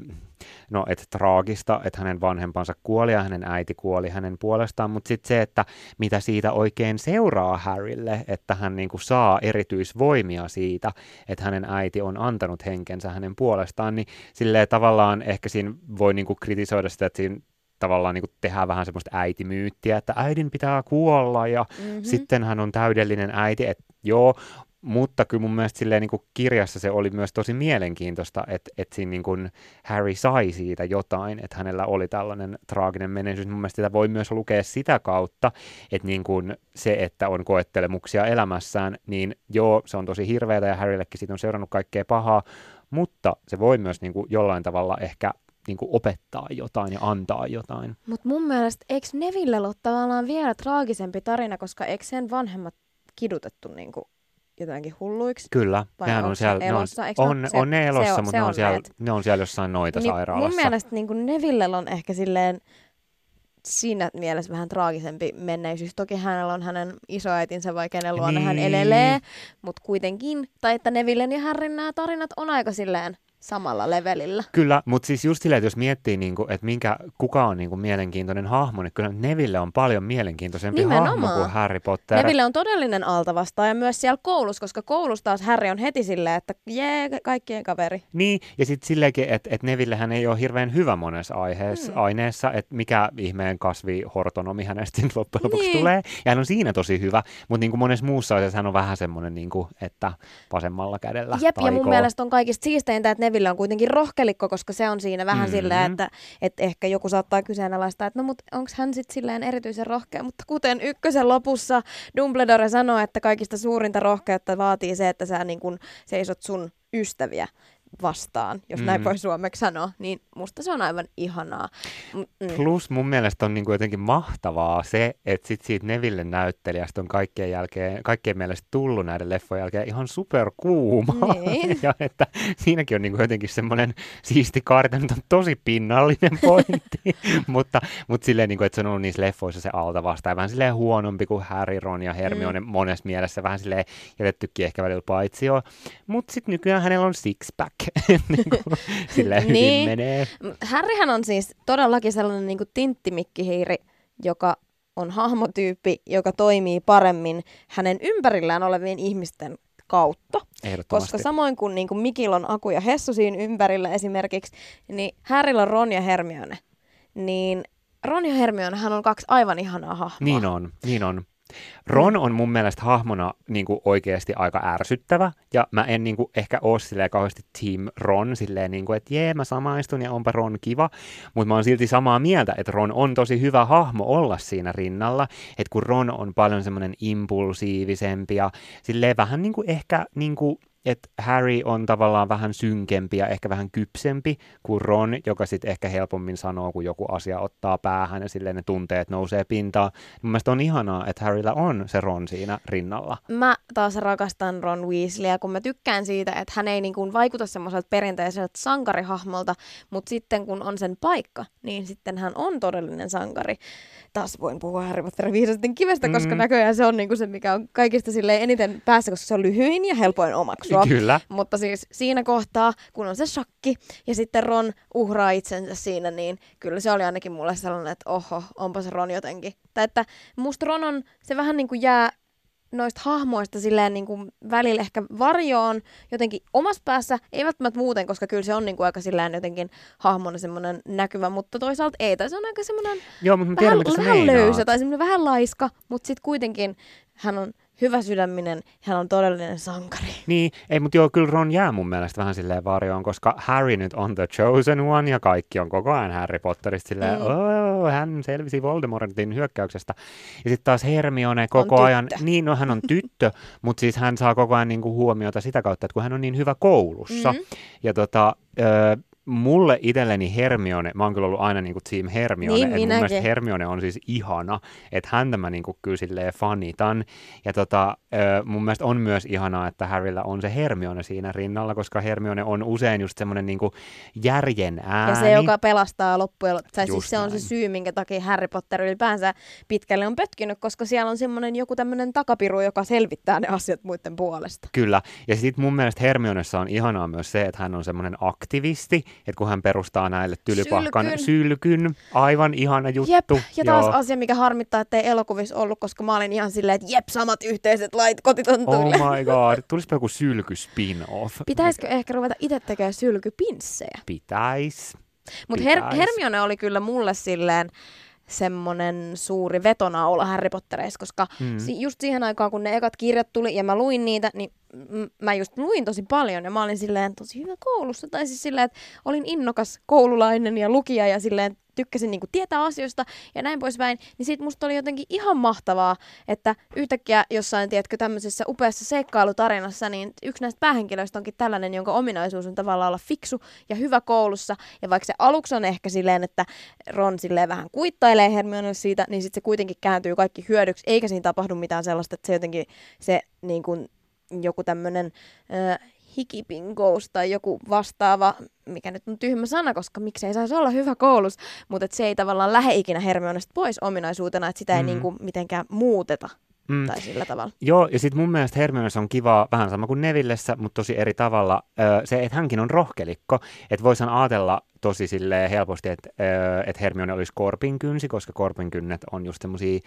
[SPEAKER 2] no, et traagista, että hänen vanhempansa kuoli ja hänen äiti kuoli hänen puolestaan, mutta sitten se, että mitä siitä oikein seuraa Harrylle, että hän niinku saa erityisvoimia siitä, että hänen äiti on antanut henkensä hänen puolestaan, niin silleen tavallaan ehkä siinä voi niinku kritisoida sitä, että siinä tavallaan niin tehdään vähän semmoista äitimyyttiä, että äidin pitää kuolla ja
[SPEAKER 3] Mhm.
[SPEAKER 2] mm-hmm. sitten hän on täydellinen äiti, että joo, mutta kyllä mun mielestä silleen niin kuin kirjassa se oli myös tosi mielenkiintoista, että, että siinä niin kuin Harry sai siitä jotain, että hänellä oli tällainen traaginen menestys. Mun mielestä sitä voi myös lukea sitä kautta, että niin kuin se, että on koettelemuksia elämässään, niin joo, se on tosi hirveätä ja Harryllekin siitä on seurannut kaikkea pahaa, mutta se voi myös niin kuin jollain tavalla ehkä niin kuin opettaa jotain ja antaa jotain.
[SPEAKER 3] Mutta mun mielestä, eikö Neville ole tavallaan vielä traagisempi tarina, koska eikö sen vanhemmat kidutettu niinku jotenkin hulluiksi?
[SPEAKER 2] Kyllä,
[SPEAKER 3] Vai
[SPEAKER 2] nehän on siellä,
[SPEAKER 3] ne
[SPEAKER 2] on,
[SPEAKER 3] elossa? Ne
[SPEAKER 2] on,
[SPEAKER 3] ole- se-
[SPEAKER 2] on ne elossa,
[SPEAKER 3] on-
[SPEAKER 2] mutta
[SPEAKER 3] se
[SPEAKER 2] ne on,
[SPEAKER 3] on
[SPEAKER 2] siellä,
[SPEAKER 3] need.
[SPEAKER 2] ne on siellä jossain noita
[SPEAKER 3] Niin
[SPEAKER 2] sairaalassa.
[SPEAKER 3] mun mielestä niin kuin Nevillellä on ehkä silleen siinä mielessä vähän traagisempi menneisyys. Toki hänellä on hänen isoäitinsä, vai kenen luona hän
[SPEAKER 2] Niin.
[SPEAKER 3] elelee, mutta kuitenkin. Tai että Nevillen ja Harryn nämä tarinat on aika silleen samalla levelillä.
[SPEAKER 2] Kyllä, mutta siis just silleen, että jos miettii, niin kuin, että minkä, kuka on niin kuin, mielenkiintoinen hahmo, niin kyllä Neville on paljon mielenkiintoisempi
[SPEAKER 3] Nimenomaan.
[SPEAKER 2] hahmo kuin Harry Potter.
[SPEAKER 3] Neville on todellinen altavastaaja myös siellä koulussa, koska koulussa taas Harry on heti silleen, että jee, ka- kaikkien kaveri.
[SPEAKER 2] Niin, ja sitten silleenkin, että et Nevillehän ei ole hirveän hyvä monessa aiheessa,
[SPEAKER 3] Mm.
[SPEAKER 2] aineessa, että mikä ihmeen kasvihortonomi hänestä nyt loppujen lopuksi
[SPEAKER 3] Niin.
[SPEAKER 2] tulee. Ja hän on siinä tosi hyvä, mutta niin kuin monessa muussa asiassa hän on vähän semmoinen, niin kuin, että vasemmalla kädellä
[SPEAKER 3] Jep, ja mun
[SPEAKER 2] taikoo.
[SPEAKER 3] mielestä on kaikista siisteintä, että Neville on kuitenkin rohkelikko, koska se on siinä vähän
[SPEAKER 2] Mhm.
[SPEAKER 3] silleen, että, että ehkä joku saattaa kyseenalaistaa, että no mut onko hän sitten silleen erityisen rohkea, mutta kuten ykkösen lopussa Dumbledore sanoo, että kaikista suurinta rohkeutta vaatii se, että sä niin kun seisot sun ystäviä vastaan, jos mm. näin voi suomeksi sanoa, niin musta se on aivan ihanaa. Mm.
[SPEAKER 2] Plus mun mielestä on niin kuin jotenkin mahtavaa se, että sit siitä Neville näyttelijästä on kaikkien, jälkeen, kaikkien mielestä tullut näiden leffojen jälkeen ihan superkuuma.
[SPEAKER 3] Niin.
[SPEAKER 2] ja että siinäkin on niin kuin jotenkin semmoinen siisti kaarta, nyt on tosi pinnallinen pointti, mutta, mutta silleen, niin kuin, että se on ollut niissä leffoissa se alta vastaan, vähän silleen huonompi kuin Harry, Ron ja Hermione mm. monessa mielessä, vähän silleen jätettykin ehkä välillä paitsio. Mutta sitten nykyään hänellä on six-pack, niin kuin, silleen hyvin
[SPEAKER 3] Niin.
[SPEAKER 2] menee.
[SPEAKER 3] Harryhän on siis todellakin sellainen niin tinttimikkhiiri, joka on hahmotyyppi, joka toimii paremmin hänen ympärillään olevien ihmisten kautta. Koska samoin kuin, niin kuin Mikil on Aku ja Hessu siinä ympärillä esimerkiksi, niin Harryllä on Ron ja Hermione. Niin Ron ja Hermionehan on kaksi aivan ihanaa hahmoa.
[SPEAKER 2] Niin on, niin on. Ron on mun mielestä hahmona niin kuin oikeasti aika ärsyttävä, ja mä en niin kuin, ehkä ole silleen kauheasti Team Ron, silleen niin kuin, että jee, mä samaistun ja onpa Ron kiva, mutta mä oon silti samaa mieltä, että Ron on tosi hyvä hahmo olla siinä rinnalla, että kun Ron on paljon semmoinen impulsiivisempi ja silleen vähän niin kuin ehkä niin kuin, että Harry on tavallaan vähän synkempi ja ehkä vähän kypsempi kuin Ron, joka sitten ehkä helpommin sanoo, kun joku asia ottaa päähän ja silleen ne tunteet nousee pintaan. Mun mielestä on ihanaa, että Harryllä on se Ron siinä rinnalla.
[SPEAKER 3] Mä taas rakastan Ron Weasleyä, kun mä tykkään siitä, että hän ei niin kuin vaikuta semmoiselta perinteiseltä sankarihahmolta, mutta sitten kun on sen paikka, niin sitten hän on todellinen sankari. Taas voin puhua Harry Potterin viisasten kivestä, koska
[SPEAKER 2] Mm.
[SPEAKER 3] näköjään se on niin kuin se, mikä on kaikista silleen eniten päässä, koska se on lyhyin ja helpoin omaksua.
[SPEAKER 2] Kyllä.
[SPEAKER 3] Mutta siis siinä kohtaa, kun on se shakki ja sitten Ron uhraa itsensä siinä, niin kyllä se oli ainakin mulle sellainen, että oho, onpa se Ron jotenkin. Tai että musta Ron on, se vähän niin kuin jää noista hahmoista silleen niin kuin välillä ehkä varjoon jotenkin omassa päässä, ei välttämättä muuten, koska kyllä se on niin kuin aika silleen jotenkin hahmona semmoinen näkyvä, mutta toisaalta ei, tai se on aika semmoinen
[SPEAKER 2] Joo, mutta mä tiedän,
[SPEAKER 3] vähän, vähän
[SPEAKER 2] meinaat.
[SPEAKER 3] löysä tai semmoinen vähän laiska, mutta sitten kuitenkin hän on hyvä sydäminen, hän on todellinen sankari.
[SPEAKER 2] Niin, ei, mutta joo, kyllä Ron jää mun mielestä vähän silleen varjoon, koska Harry nyt on the chosen one ja kaikki on koko ajan Harry Potterista silleen,
[SPEAKER 3] Mm.
[SPEAKER 2] oh, hän selvisi Voldemortin hyökkäyksestä. Ja sitten taas Hermione koko
[SPEAKER 3] tyttö.
[SPEAKER 2] ajan, niin no hän on tyttö, mutta siis hän saa koko ajan niinku huomiota sitä kautta, että kun hän on niin hyvä koulussa.
[SPEAKER 3] Mm.
[SPEAKER 2] Ja tota, mulle itselleni Hermione, mä oon kyllä ollut aina niinku team Hermione,
[SPEAKER 3] Niin,
[SPEAKER 2] että mun mielestä. Hermione on siis ihana, että häntä mä niinku kyllä silleen fanitan. Ja tota, mun mielestä on myös ihanaa, että Harryllä on se Hermione siinä rinnalla, koska Hermione on usein just semmoinen niinku järjen ääni.
[SPEAKER 3] Ja se, joka pelastaa loppujen lop- tai siis se on
[SPEAKER 2] näin.
[SPEAKER 3] se syy, minkä takia Harry Potter ylipäänsä pitkälle on pötkinyt, koska siellä on semmoinen joku tämmöinen takapiru, joka selvittää ne asiat muiden puolesta.
[SPEAKER 2] Kyllä. Ja sitten mun mielestä Hermionessa on ihanaa myös se, että hän on semmoinen aktivisti, että kun hän perustaa näille tylypahkan
[SPEAKER 3] Sylkyn.
[SPEAKER 2] sylkyn, aivan ihana juttu.
[SPEAKER 3] Jep, ja taas
[SPEAKER 2] Joo.
[SPEAKER 3] asia, mikä harmittaa, että ei elokuvissa ollut, koska mä olin ihan silleen, että jep, samat yhteiset lait kotitontuille.
[SPEAKER 2] Oh my god, tulispa joku sylky spin-off.
[SPEAKER 3] Pitäisikö ehkä ruveta itse tekemään sylkypinssejä?
[SPEAKER 2] Pitäis.
[SPEAKER 3] Mutta Her-. Hermione oli kyllä mulle silleen semmonen suuri vetonaula Harry Pottereissa, koska
[SPEAKER 2] Mm.
[SPEAKER 3] si- just siihen aikaan, kun ne ekat kirjat tuli ja mä luin niitä, niin mä just luin tosi paljon ja mä olin silleen tosi hyvä koulussa. Tai siis silleen, että olin innokas koululainen ja lukija ja silleen tykkäsin niinku tietää asioista ja näin poispäin. Niin sit musta oli jotenkin ihan mahtavaa, että yhtäkkiä jossain, tiedätkö, tämmöisessä upeassa seikkailutarinassa, niin yksi näistä päähenkilöistä onkin tällainen, jonka ominaisuus on tavallaan olla fiksu ja hyvä koulussa. Ja vaikka se aluksi on ehkä silleen, että Ron silleen vähän kuittailee Hermionelle siitä, niin sitten se kuitenkin kääntyy kaikki hyödyksi, eikä siinä tapahdu mitään sellaista, että se jotenkin se niin kuin, joku tämmöinen äh, hikipingous tai joku vastaava, mikä nyt on tyhmä sana, koska miksei saisi olla hyvä koulussa, mutta se ei tavallaan lähde ikinä Hermionesta pois ominaisuutena, että sitä ei
[SPEAKER 2] Mm.
[SPEAKER 3] niin kuin mitenkään muuteta
[SPEAKER 2] Mm.
[SPEAKER 3] tai sillä tavalla.
[SPEAKER 2] Joo, ja sitten mun mielestä Hermionessa on kivaa, vähän sama kuin Nevillessä, mutta tosi eri tavalla, ö, se, että hänkin on rohkelikko. Että voisin ajatella tosi sille helposti, että ö, et Hermione olisi korpinkynsi, koska korpinkynnet on just semmoisia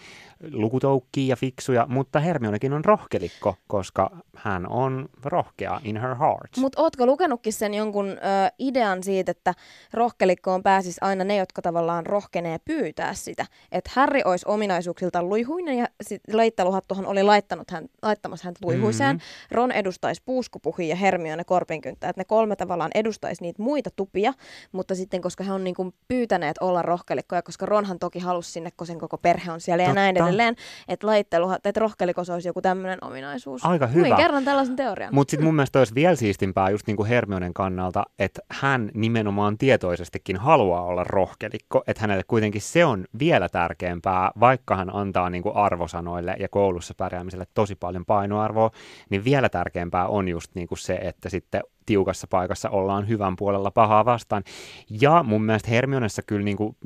[SPEAKER 2] lukutoukkia ja fiksuja, mutta Hermionekin on rohkelikko, koska hän on rohkea in her heart.
[SPEAKER 3] Mutta ootko lukenutkin sen jonkun ö, idean siitä, että rohkelikkoon pääsis aina ne, jotka tavallaan rohkenee pyytää sitä? Että Harry olisi ominaisuuksiltaan luihuinen ja Leittaluhattuhan oli laittanut hän, laittamassa häntä luihuiseen.
[SPEAKER 2] Mhm.
[SPEAKER 3] Ron edustaisi puuskupuhia ja Hermione korpinkynttä. Että ne kolme tavallaan edustaisi niitä muita tupia, mutta sitten koska he on niinku pyytäneet olla rohkelikkoja, koska Ronhan toki halusi sinne, kun sen koko perhe on siellä ja näin
[SPEAKER 2] Totta.
[SPEAKER 3] edelleen, että laittelu, että rohkelikos olisi joku tämmöinen ominaisuus.
[SPEAKER 2] Aika hyvä.
[SPEAKER 3] kerran tällaisen teorian.
[SPEAKER 2] Mutta sitten mun mielestä olisi vielä siistimpää just niin kuin Hermionen kannalta, että hän nimenomaan tietoisestikin haluaa olla rohkelikko, että hänelle kuitenkin se on vielä tärkeämpää, vaikka hän antaa niin kuin arvosanoille ja koulussa pärjäämiselle tosi paljon painoarvoa, niin vielä tärkeämpää on just niin kuin se, että sitten tiukassa paikassa ollaan hyvän puolella pahaa vastaan. Ja mun mielestä Hermionessa kyllä niin kuin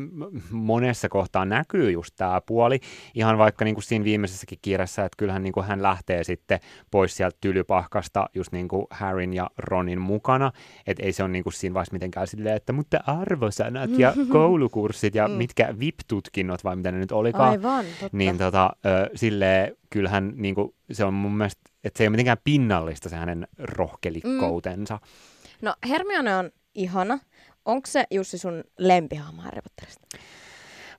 [SPEAKER 2] monessa kohtaa näkyy just tämä puoli, ihan vaikka niin kuin siinä viimeisessäkin kirjassa, että kyllähän niin kuin hän lähtee sitten pois sieltä tylypahkasta just niin kuin Harryn ja Ronin mukana, että ei se ole niin kuin siinä vaiheessa mitenkään silleen, että mutta arvosanat ja koulukurssit ja
[SPEAKER 3] Mm.
[SPEAKER 2] mitkä VIP-tutkinnot vai mitä ne nyt olikaan,
[SPEAKER 3] Aivan, totta.
[SPEAKER 2] niin tota, silleen kyllähän niin kuin, se on mun mielestä, että se ei ole mitenkään pinnallista se hänen rohkelikkoutensa.
[SPEAKER 3] No Hermione on ihana. Onko se Jussi sun lempihahmo Harry Potterista?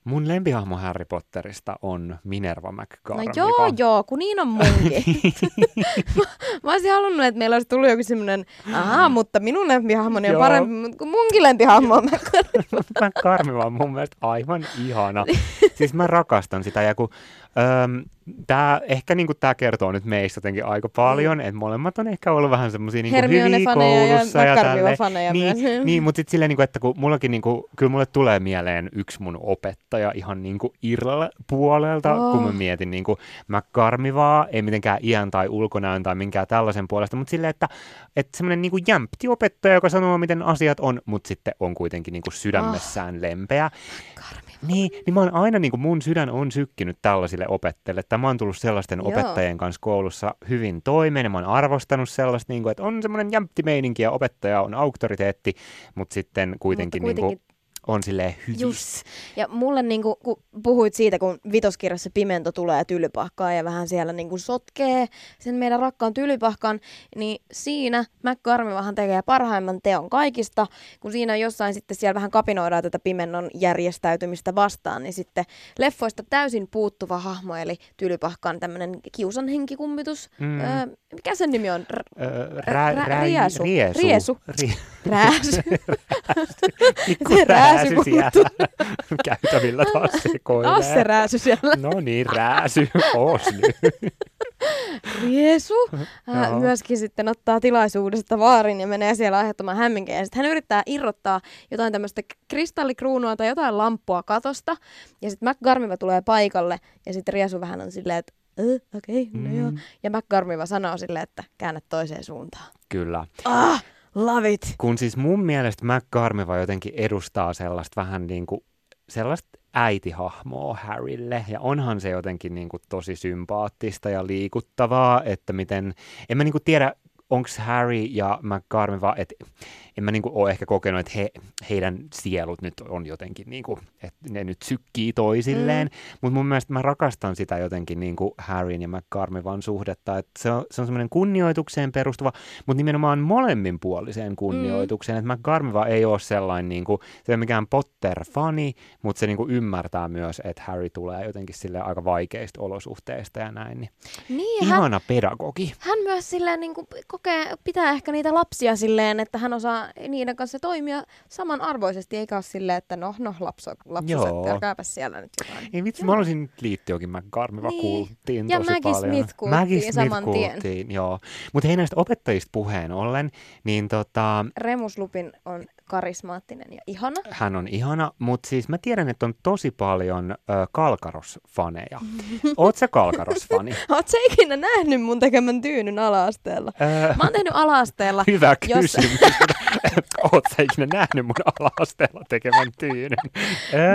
[SPEAKER 2] Mun lempihahmo Harry Potterista on Minerva McGonagall.
[SPEAKER 3] No joo, joo, kun niin on munkin. mä, mä olisin halunnut, että meillä olisi tullut joku semmoinen, aha, mutta minun lempihahmoni on parempi mut kun munkin lempihahmo on
[SPEAKER 2] Mä Karmiva on mun mielestä aivan ihana. Siis mä rakastan sitä ja kun öm, tää, ehkä niinku tää kertoo nyt meistä jotenkin aika paljon, että molemmat on ehkä ollut vähän semmosia niinku hyviä
[SPEAKER 3] ja
[SPEAKER 2] koulussa ja.
[SPEAKER 3] McGarviva-faneja
[SPEAKER 2] niin,
[SPEAKER 3] myös.
[SPEAKER 2] niin, mutta sitten silleen, niinku, että kun mullakin niinku, kyllä mulle tulee mieleen yksi mun opettaja ihan niinku Irlalla puolelta,
[SPEAKER 3] Oh.
[SPEAKER 2] kun mä mietin niinku McCarmivaa, ei mitenkään iän tai ulkonäön tai minkään tällaisen puolesta, mutta silleen, että, että semmoinen niinku jämpti opettaja, joka sanoo, miten asiat on, mutta sitten on kuitenkin niinku sydämessään lempeä. Niin, niin mä oon aina, niin kuin mun sydän on sykkinyt tällaisille opettajille, että mä oon tullut sellaisten
[SPEAKER 3] Joo.
[SPEAKER 2] opettajien kanssa koulussa hyvin toimeen, ja mä oon arvostanut sellaista, niin kuin, että on semmoinen jämpti meininki ja opettaja on auktoriteetti, mutta sitten kuitenkin,
[SPEAKER 3] Mutta
[SPEAKER 2] Niin kuin, on silleen hyvin.
[SPEAKER 3] Just. Ja mulle, niinku, kun puhuit siitä, kun vitoskirjassa pimento tulee tylypahkaan ja vähän siellä niinku sotkee sen meidän rakkaan tylypahkan, niin siinä McGarmivahan tekee parhaimman teon kaikista, kun siinä jossain sitten siellä vähän kapinoidaan tätä pimennon järjestäytymistä vastaan, niin sitten leffoista täysin puuttuva hahmo, eli tylypahkan tämmöinen kiusan henkikummitus.
[SPEAKER 2] Mm.
[SPEAKER 3] Öö, mikä sen nimi on? R-
[SPEAKER 2] Öö,
[SPEAKER 3] Rä-
[SPEAKER 2] rä, rä,
[SPEAKER 3] riesu.
[SPEAKER 2] Riesu.
[SPEAKER 3] Riesu.
[SPEAKER 2] Ri-
[SPEAKER 3] rääsy.
[SPEAKER 2] Pikku
[SPEAKER 3] Se rääsy
[SPEAKER 2] siellä käytävillä taas sekoilee.
[SPEAKER 3] Taas se rääsy siellä.
[SPEAKER 2] No niin, rääsy, oos nyt.
[SPEAKER 3] Riesu hän
[SPEAKER 2] Joo.
[SPEAKER 3] myöskin sitten ottaa tilaisuudesta vaarin ja menee siellä aiheuttamaan hämminkiä. Ja sitten hän yrittää irrottaa jotain tämmöistä kristallikruunua tai jotain lamppua katosta. Ja sitten McGarmiva tulee paikalle ja sitten Riesu vähän on silleen, että "Ö, okei, okay, no joo.
[SPEAKER 2] Mm.
[SPEAKER 3] Ja McGarmiva sanoo silleen, että käännä toiseen suuntaan.
[SPEAKER 2] Kyllä.
[SPEAKER 3] Ah, love it!
[SPEAKER 2] Kun siis mun mielestä McCarmiva jotenkin edustaa sellaista vähän niin kuin, sellaista äitihahmoa Harrylle, ja onhan se jotenkin niin kuin tosi sympaattista ja liikuttavaa, että miten, en mä niin kuin tiedä, onko Harry ja McCarmiva, että en mä niin kuin ole ehkä kokenut, että he, heidän sielut nyt on jotenkin, niin kuin, että ne nyt sykkii toisilleen, mm. mutta mun mielestä mä rakastan sitä jotenkin niin kuin Harryn ja McCarmivan suhdetta, että se on, se on semmoinen kunnioitukseen perustuva, mutta nimenomaan molemminpuoliseen kunnioitukseen, mm. että McCarmiva ei ole sellainen, niin kuin, se ei ole mikään Potter-fani, mutta se niin kuin ymmärtää myös, että Harry tulee jotenkin sille aika vaikeista olosuhteista ja näin, niin
[SPEAKER 3] Niin, hän,
[SPEAKER 2] ihana pedagogi.
[SPEAKER 3] hän myös silleen niin kuin kokee, pitää ehkä niitä lapsia silleen, että hän osaa niiden kanssa toimia samanarvoisesti, eikä ole silleen, että no, no lapso, lapsuset,
[SPEAKER 2] Joo.
[SPEAKER 3] älkääpäs siellä nyt jotain.
[SPEAKER 2] Ei vitsi,
[SPEAKER 3] Joo.
[SPEAKER 2] mä olisin liittyä jokin McCarmiva
[SPEAKER 3] Niin.
[SPEAKER 2] kuultiin
[SPEAKER 3] Ja
[SPEAKER 2] tosi paljon.
[SPEAKER 3] Smith kuultiin
[SPEAKER 2] Maggie Smith
[SPEAKER 3] saman tien.
[SPEAKER 2] kuultiin, joo. Mutta hei näistä opettajista puheen ollen, niin tota,
[SPEAKER 3] Remus Lupin on karismaattinen ja ihana.
[SPEAKER 2] hän on ihana, mutta siis mä tiedän, että on tosi paljon ö, Kalkaros-faneja. Oot sä Kalkaros-fani?
[SPEAKER 3] Oot sä ikinä nähnyt mun tekemän tyynyn ala-asteella?
[SPEAKER 2] Ö,
[SPEAKER 3] Mä oon tehnyt ala-asteella.
[SPEAKER 2] Hyvä
[SPEAKER 3] Jos-
[SPEAKER 2] kysymys. Oot sä ikinä nähnyt mun ala-asteella tekemän tyynyn?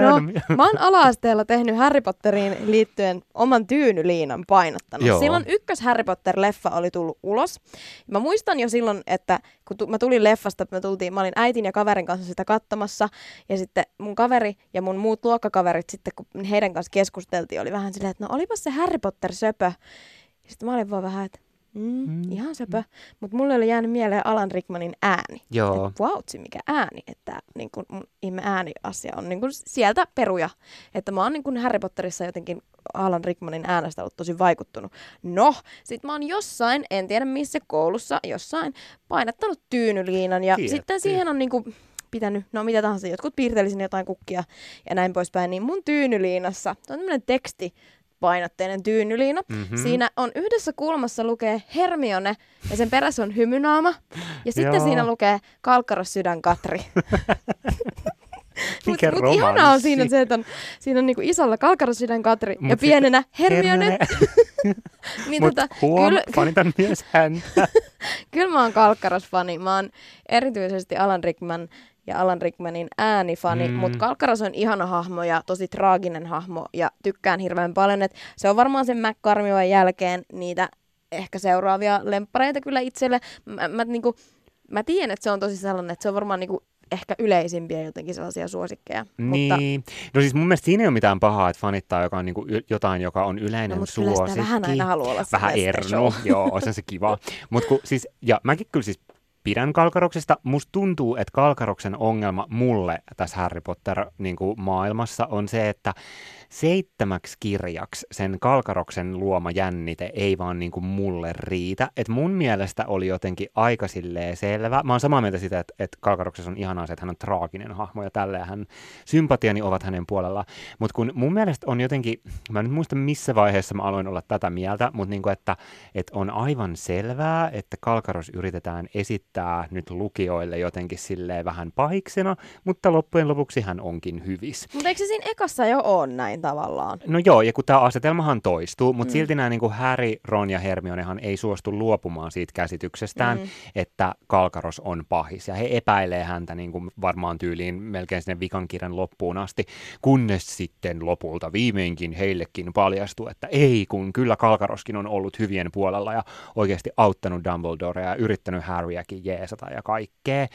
[SPEAKER 3] No, mä oon ala-asteella tehnyt Harry Potteriin liittyen oman tyynyliinan painottanut.
[SPEAKER 2] Joo.
[SPEAKER 3] Silloin ykkös Harry Potter-leffa oli tullut ulos. Mä muistan jo silloin, että kun tu- mä tulin leffasta, me tultiin, mä olin äitin ja kaverin kanssa sitä katsomassa. Ja sitten mun kaveri ja mun muut luokkakaverit sitten, kun heidän kanssa keskusteltiin, oli vähän silleen, että no olipas se Harry Potter söpö. Sitten mä olin vaan vähän, että mm,
[SPEAKER 2] Mm.
[SPEAKER 3] ihan söpö. Mutta mulle oli jäänyt mieleen Alan Rickmanin ääni.
[SPEAKER 2] Joo.
[SPEAKER 3] Että vautsi, mikä ääni. Että niin kun mun ihme ääniasia on niin kun sieltä peruja. Että mä oon niin kun Harry Potterissa jotenkin Alan Rickmanin äänestä ollut tosi vaikuttunut. No, sit mä oon jossain, en tiedä missä koulussa, jossain painattanut tyynyliinan. Ja
[SPEAKER 2] Tietty.
[SPEAKER 3] sitten siihen on niin kuin pitänyt, no mitä tahansa, jotkut piirteli sinne jotain kukkia ja näin poispäin. Niin mun tyynyliinassa, se on tämmönen teksti, painotteinen tyynyliina.
[SPEAKER 2] Mhm.
[SPEAKER 3] Mm-hmm. Siinä on yhdessä kulmassa lukee Hermione ja sen perässä on hymynaama. Ja sitten
[SPEAKER 2] Joo.
[SPEAKER 3] siinä lukee Kalkkaros sydän Katri.
[SPEAKER 2] Mikä
[SPEAKER 3] Mutta mut ihanaa on siinä se, että on, siinä on niinku isolla kalkarosydän Katri ja
[SPEAKER 2] Mut
[SPEAKER 3] pienenä Hermione.
[SPEAKER 2] Hermione.
[SPEAKER 3] niin
[SPEAKER 2] Mut
[SPEAKER 3] tota,
[SPEAKER 2] huom,
[SPEAKER 3] kyllä,
[SPEAKER 2] fanitan myös häntä.
[SPEAKER 3] kyllä mä oon Kalkkaros-fani. Mä oon erityisesti Alan Rickman ja Alan Rickmanin äänifani,
[SPEAKER 2] Mm.
[SPEAKER 3] mutta Kalkkaros on ihana hahmo ja tosi traaginen hahmo ja tykkään hirveän paljon. Et se on varmaan sen McCarmivan jälkeen niitä ehkä seuraavia lemppareita kyllä itselle. Mä, mä, niinku, mä tiedän, että se on tosi sellainen, että se on varmaan niinku ehkä yleisimpiä jotenkin sellaisia suosikkeja. Mutta,
[SPEAKER 2] Niin. No siis mun mielestä siinä ei ole mitään pahaa, että fanittaa joka on niinku y- jotain, joka on yleinen
[SPEAKER 3] no, mutta
[SPEAKER 2] suosikki.
[SPEAKER 3] vähän aina haluaa olla
[SPEAKER 2] Vähän erno, joo, on se kiva. Mut kun, siis, ja mäkin kyllä siis pidän Kalkaroksesta. Musta tuntuu, että Kalkaroksen ongelma mulle tässä Harry Potter-maailmassa on se, että seitsemäksi kirjaksi sen Kalkaroksen luoma jännite ei vaan niin kuin mulle riitä. Et mun mielestä oli jotenkin aika silleen selvä. Mä oon samaa mieltä sitä, että, että Kalkaroksessa on ihanaa se, että hän on traaginen hahmo ja tälleen hän, sympatiani ovat hänen puolella. Mutta kun mun mielestä on jotenkin, mä en muista missä vaiheessa mä aloin olla tätä mieltä, mutta niin että, että on aivan selvää, että Kalkaros yritetään esittää nyt lukijoille jotenkin silleen vähän pahiksena, mutta loppujen lopuksi hän onkin hyvis.
[SPEAKER 3] Mutta eikö se siinä ekassa jo ole näin tavallaan?
[SPEAKER 2] No joo, ja kun tämä asetelmahan toistuu, mutta
[SPEAKER 3] Mm.
[SPEAKER 2] silti nämä niin Harry, Ron ja Hermionehan ei suostu luopumaan siitä käsityksestään,
[SPEAKER 3] Mm.
[SPEAKER 2] mm. että Kalkaros on pahis. Ja he epäilee häntä niin kuin varmaan tyyliin melkein sinne vikan kirjan loppuun asti, kunnes sitten lopulta viimeinkin heillekin paljastuu, että ei, kun kyllä Kalkaroskin on ollut hyvien puolella ja oikeasti auttanut Dumbledorea ja yrittänyt Harryäkin jeesata ja kaikkea.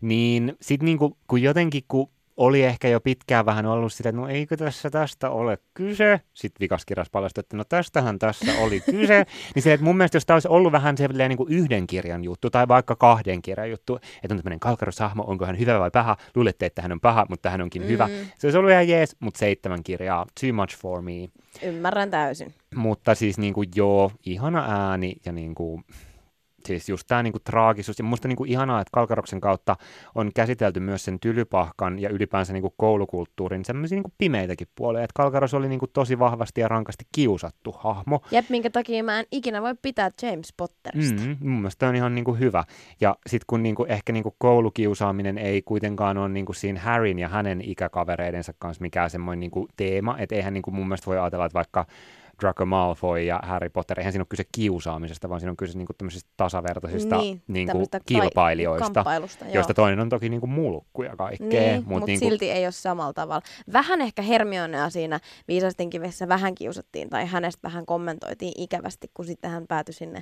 [SPEAKER 2] Niin sitten niin kuin, kun jotenkin, kun oli ehkä jo pitkään vähän ollut sitä, että no eikö tässä tästä ole kyse. Sitten vikaskirjas paljastui, että no tästähän tässä oli kyse. niin se, että mun mielestä jos tämä olisi ollut vähän sellainen niin kuin yhden kirjan juttu tai vaikka kahden kirjan juttu, että on tämmöinen kalkaroshahmo, onko hän hyvä vai paha, luulette, että hän on paha, mutta hän onkin mm. hyvä. Se olisi ollut ihan jees, mutta seitsemän kirjaa, too much for me.
[SPEAKER 3] Ymmärrän täysin.
[SPEAKER 2] Mutta siis niin kuin joo, ihana ääni ja niin kuin, siis just tämä niinku traagisuus. Ja musta niinku ihanaa, että Kalkaroksen kautta on käsitelty myös sen tylypahkan ja ylipäänsä niinku koulukulttuurin semmoisia niinku pimeitäkin puolia. Että Kalkaros oli niinku tosi vahvasti ja rankasti kiusattu hahmo.
[SPEAKER 3] Jep, minkä takia mä en ikinä voi pitää James Potterista.
[SPEAKER 2] Mm, mun mielestä on ihan niinku hyvä. Ja sitten kun niinku, ehkä niinku koulukiusaaminen ei kuitenkaan ole niinku siinä Harryn ja hänen ikäkavereidensa kanssa mikään semmoinen niinku teema, että eihän niinku mun mielestä voi ajatella, että vaikka Draco Malfoy ja Harry Potter, eihän siinä ole kyse kiusaamisesta, vaan siinä on kyse niinku tämmöisistä tasavertaisista
[SPEAKER 3] Niin, tämmöistä tai-
[SPEAKER 2] kilpailijoista, joista toinen on toki niinku mulkku ja kaikkea.
[SPEAKER 3] Niin,
[SPEAKER 2] mut
[SPEAKER 3] mutta
[SPEAKER 2] niinku,
[SPEAKER 3] silti ei ole samalla tavalla. Vähän ehkä Hermionea siinä viisasten kivessä vähän kiusattiin tai hänestä vähän kommentoitiin ikävästi, kun sitten hän päätyi sinne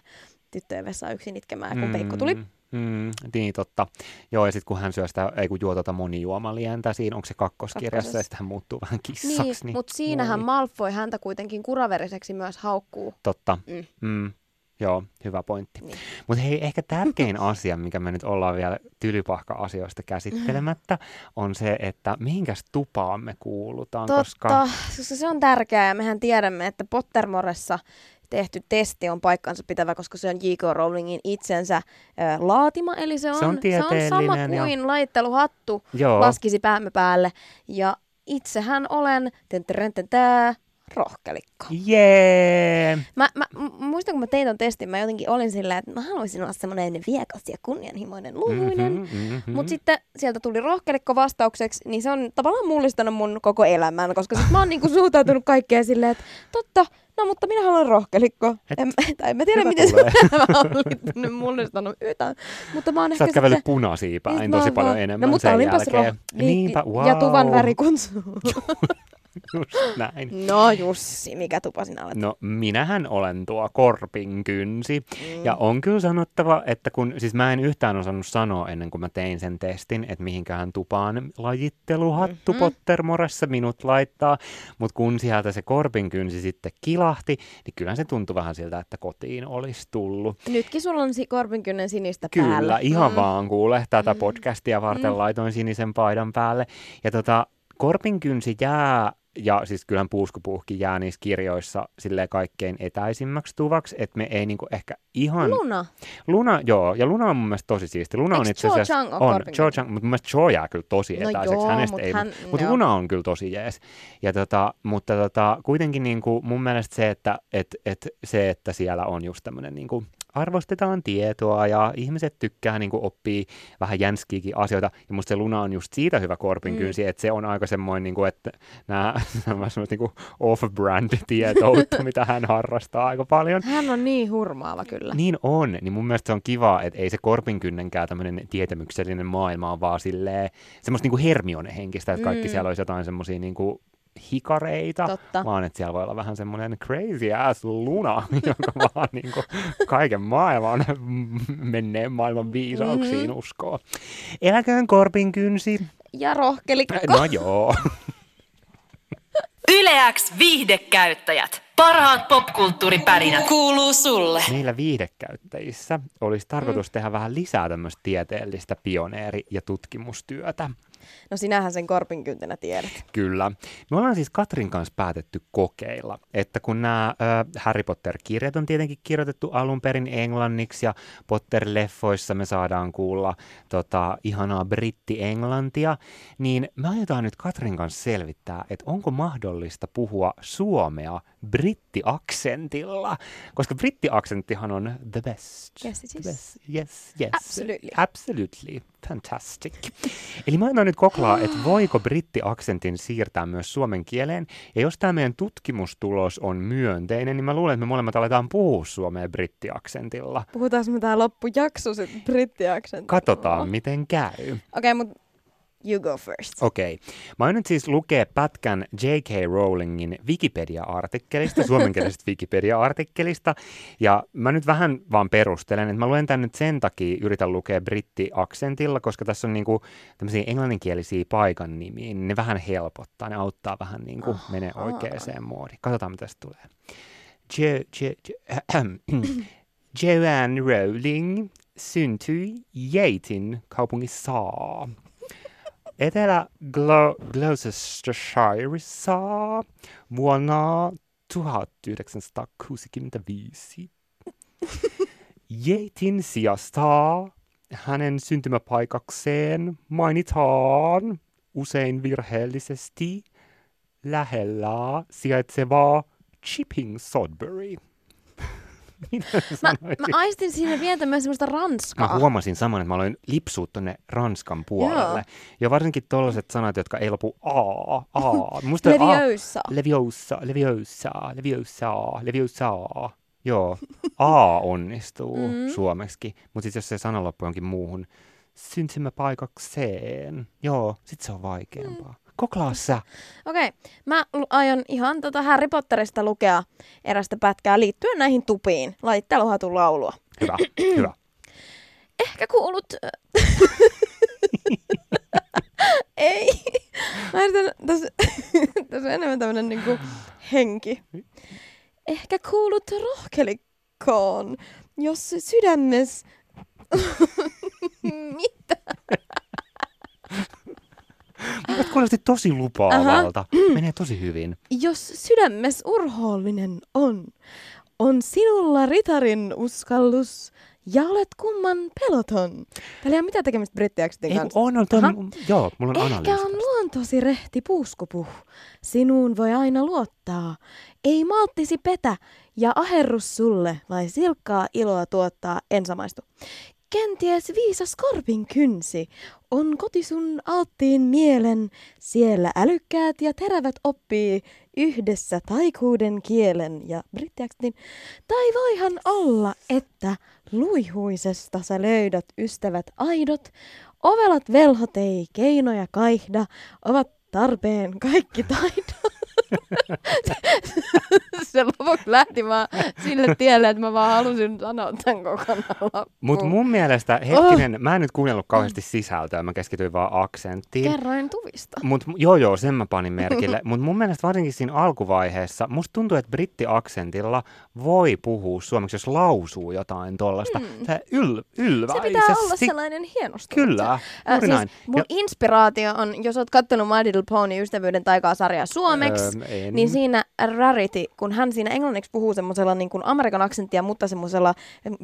[SPEAKER 3] tyttöjen vessaan yksin itkemään, kun Peikko tuli.
[SPEAKER 2] Mm, niin, totta. Joo, ja sitten kun hän syö sitä, ei kun juo tota monijuomalientä siinä, onko se kakkoskirjassa,
[SPEAKER 3] Kakkosessa.
[SPEAKER 2] ja sitten hän muuttuu vähän kissaksi.
[SPEAKER 3] Niin, mutta siinähän
[SPEAKER 2] voi.
[SPEAKER 3] Malfoy häntä kuitenkin kuraveriseksi myös haukkuu.
[SPEAKER 2] Totta.
[SPEAKER 3] Mm.
[SPEAKER 2] Mm. Joo, hyvä pointti.
[SPEAKER 3] Niin.
[SPEAKER 2] Mutta hei, ehkä tärkein asia, mikä me nyt ollaan vielä tylypahka-asioista käsittelemättä, on se, että mihinkäs tupaan me kuulutaan,
[SPEAKER 3] Totta,
[SPEAKER 2] koska...
[SPEAKER 3] koska se on tärkeää ja mehän tiedämme, että Pottermoressa tehty testi on paikkansa pitävä, koska se on J.K. Rowlingin itsensä ö, laatima, eli se on,
[SPEAKER 2] Se on
[SPEAKER 3] se on sama kuin laitteluhattu
[SPEAKER 2] Joo,
[SPEAKER 3] laskisi päämme päälle. Ja itsehän olen tää, rohkelikko.
[SPEAKER 2] jee!
[SPEAKER 3] Mä, mä, m- muistan, kun mä tein ton testin, mä jotenkin olin silleen, että mä haluaisin olla semmoinen viekas ja kunnianhimoinen luuhuinen.
[SPEAKER 2] Mhm, mhm.
[SPEAKER 3] Mutta sitten sieltä tuli rohkelikko vastaukseksi, niin se on tavallaan mullistanut mun koko elämän, koska sit mä oon niinku suhtautunut kaikkeen silleen, että totta, no mutta minä haluan rohkelikko.
[SPEAKER 2] Et
[SPEAKER 3] En, tai en mä tiedä,
[SPEAKER 2] hyvä
[SPEAKER 3] miten se
[SPEAKER 2] tulee.
[SPEAKER 3] elämä on mullistanut yhtään. Mutta mä oon
[SPEAKER 2] Sä
[SPEAKER 3] ehkä
[SPEAKER 2] oot kävellyt
[SPEAKER 3] sitten...
[SPEAKER 2] punaisia päin
[SPEAKER 3] Niin,
[SPEAKER 2] tosi paljon enemmän
[SPEAKER 3] No mutta
[SPEAKER 2] sen
[SPEAKER 3] olinpas
[SPEAKER 2] jälkeen.
[SPEAKER 3] roh-
[SPEAKER 2] Niinpä, wow.
[SPEAKER 3] Ja tuvan väri kun sun.
[SPEAKER 2] Just näin.
[SPEAKER 3] No Jussi, mikä tupa sinä olet?
[SPEAKER 2] No minähän olen tuo korpin kynsi.
[SPEAKER 3] Mm.
[SPEAKER 2] Ja on kyllä sanottava, että kun, siis mä en yhtään osannut sanoa ennen kuin mä tein sen testin, että mihinkään tupaan lajitteluhattu
[SPEAKER 3] Mhm.
[SPEAKER 2] mm-hmm. Pottermoressa minut laittaa, mutta kun sieltä se korpin kynsi sitten kilahti, niin kyllä se tuntui vähän siltä, että kotiin olisi tullut.
[SPEAKER 3] Nytkin sulla on si- korpinkynnen sinistä
[SPEAKER 2] Kyllä,
[SPEAKER 3] päällä.
[SPEAKER 2] ihan
[SPEAKER 3] Mm.
[SPEAKER 2] vaan kuule, tätä
[SPEAKER 3] Mm.
[SPEAKER 2] podcastia varten
[SPEAKER 3] Mm.
[SPEAKER 2] laitoin sinisen paidan päälle. Ja tota, korpin kynsi jää, ja siis kyllähän puuskupuuhki jää niissä kirjoissa silleen kaikkein etäisimmäksi tuvaksi, että me ei niinku ehkä ihan...
[SPEAKER 3] Luna.
[SPEAKER 2] Luna, joo, ja Luna on mun mielestä tosi siisti. Luna on
[SPEAKER 3] Eiks
[SPEAKER 2] itse asiassa...
[SPEAKER 3] Chang
[SPEAKER 2] on,
[SPEAKER 3] korpin
[SPEAKER 2] Cho Chang, mutta mun mielestä Cho jää kyllä tosi
[SPEAKER 3] No
[SPEAKER 2] etäiseksi.
[SPEAKER 3] joo,
[SPEAKER 2] Hänestä
[SPEAKER 3] mut
[SPEAKER 2] ei,
[SPEAKER 3] hän-
[SPEAKER 2] mutta. Luna on kyllä tosi jees. Ja tota, mutta tota, kuitenkin niin kuin mun mielestä se, että et, et, se, että siellä on just tämmöinen niin kuin arvostetaan tietoa ja ihmiset tykkää niin oppii vähän jänskiäkin asioita. Ja musta se Luna on just siitä hyvä korpinkynsi, mm. että se on aika semmoinen, niin kuin, että nämä semmoiset niin off-brand-tietoutta, mitä hän harrastaa aika paljon.
[SPEAKER 3] Hän on niin hurmaava kyllä.
[SPEAKER 2] Niin on, niin mun mielestä se on kiva, että ei se korpinkynnenkään tämmöinen tietämyksellinen maailma on vaan silleen semmoista niin Hermione-henkistä, että kaikki mm. siellä olisi jotain semmoisia niin kuin hikareita,
[SPEAKER 3] Totta.
[SPEAKER 2] vaan että siellä voi olla vähän semmoinen crazy ass luna, joka vaan niin kuin kaiken maailman menneen maailman viisauksiin mm-hmm. uskoo. Eläköön korpin kynsi.
[SPEAKER 3] Ja rohkelikko.
[SPEAKER 2] No joo.
[SPEAKER 4] Yleäks viihdekäyttäjät. Parhaat popkulttuuripärinät kuuluu sulle.
[SPEAKER 2] Meillä viihdekäyttäjissä olisi tarkoitus mm. tehdä vähän lisää tämmöistä tieteellistä pioneeri- ja tutkimustyötä.
[SPEAKER 3] No sinähän sen korpinkyntänä tiedät.
[SPEAKER 2] Kyllä. Me ollaan siis Katrin kanssa päätetty kokeilla, että kun nämä äh, Harry Potter-kirjat on tietenkin kirjoitettu alun perin englanniksi ja Potter-leffoissa me saadaan kuulla tota, ihanaa britti-englantia, niin me aiotaan nyt Katrin kanssa selvittää, että onko mahdollista puhua suomea brittiaksentilla, koska brittiaksenttihan on the best.
[SPEAKER 3] Yes, it is.
[SPEAKER 2] The best. Yes, yes.
[SPEAKER 3] Absolutely.
[SPEAKER 2] Absolutely. Fantastic. Eli mä annan nyt koklaa, että voiko brittiaksentin siirtää myös suomen kieleen. Ja jos tämä meidän tutkimustulos on myönteinen, niin mä luulen, että me molemmat aletaan puhua suomea brittiaksentilla.
[SPEAKER 3] Puhutaanko me tää loppujakso sitten brittiaksentilla?
[SPEAKER 2] Katsotaan, miten käy.
[SPEAKER 3] Okei, okay, mutta You go first.
[SPEAKER 2] Okei. Okay. Mä oon nyt siis lukea pätkän J.K. Rowlingin Wikipedia-artikkelista, suomenkielisestä Wikipedia-artikkelista, ja mä nyt vähän vaan perustelen, että mä luen tän nyt sen takia, yritän lukea britti-aksentilla, koska tässä on niinku tämmöisiä englanninkielisiä paikan nimiä, niin ne vähän helpottaa, ne auttaa vähän niinku oh, menee oikeaan moodiin. Katsotaan, mitä tästä tulee. Jo, jo, jo, Joanne Rowling syntyi Yeitin kaupungissa Etelä-Gloucestershiressa vuonna 1965. Jeitin sijasta hänen syntymäpaikakseen mainitaan usein virheellisesti lähellä sijaitsevaa Chipping Sodbury.
[SPEAKER 3] Mä, mä aistin siinä pientä myös semmoista ranskaa.
[SPEAKER 2] Mä huomasin saman, että mä aloin lipsua tonne ranskan puolelle. Joo. Ja varsinkin tollaiset sanat, jotka ei lopu a, a.
[SPEAKER 3] Musta leviosa.
[SPEAKER 2] A, leviosa, leviosa, leviosa, leviosa. Joo, A onnistuu mm. suomeksi, mutta sitten jos se sana loppuu jonkin muuhun, syntymäpaikakseen, joo, sit se on vaikeampaa. Mm. Koklaassa.
[SPEAKER 3] Okei, okay. mä aion ihan tota Harry Potterista lukea erästä pätkää liittyen näihin tupiin. Laitteluhatun laulua.
[SPEAKER 2] Hyvä, hyvä.
[SPEAKER 3] Ehkä kuulut... Ei. Mä yritän, tässä, tässä on enemmän tämmönen niinku henki. Ehkä kuulut rohkelikkoon, jos sydämes... Mitä?
[SPEAKER 2] Mutta kuulosti tosi lupaavalta. Aha. Menee tosi hyvin.
[SPEAKER 3] Jos sydämes urhoollinen on, on sinulla ritarin uskallus ja olet kumman peloton. Täällä ei ole mitään tekemistä brittiaksentin kanssa.
[SPEAKER 2] On, on, on, joo, mulla on
[SPEAKER 3] Ehkä on luontosi rehti puuskupuh. Sinuun voi aina luottaa. Ei malttisi petä ja aherrus sulle, vai silkkaa iloa tuottaa ensamaistu. Kenties viisas korpin kynsi on koti sun alttiin mielen, siellä älykkäät ja terävät oppii yhdessä taikuuden kielen ja brittiaksentin. Tai voihan olla, että luihuisesta sä löydät ystävät aidot, ovelat velhot ei keinoja kaihda, ovat tarpeen kaikki taidot. se lopuksi lähti vaan sille tielle, että mä vaan halusin sanoa tämän kokonaan
[SPEAKER 2] Mutta mun mielestä, hetkinen, oh. mä en nyt kuunnellut kauheasti sisältöä, mä keskityin vaan aksenttiin.
[SPEAKER 3] Kerroin tuvista.
[SPEAKER 2] Mut, joo, joo, sen mä panin merkille. Mutta mun mielestä varsinkin siinä alkuvaiheessa, musta tuntuu, että brittiaksentilla voi puhua suomeksi, jos lausuu jotain tuollaista. Mm. Se yl, ylväisesti.
[SPEAKER 3] Se pitää olla sellainen hienostunut.
[SPEAKER 2] Kyllä, äh,
[SPEAKER 3] siis näin. Mun ja... inspiraatio on, jos oot kattonut My Little Pony ystävyyden taikaa sarjaa suomeksi, öö, en. niin siinä Rarity, kun hän siinä englanniksi puhuu semmoisella niin kuin Amerikan aksenttia, mutta semmoisella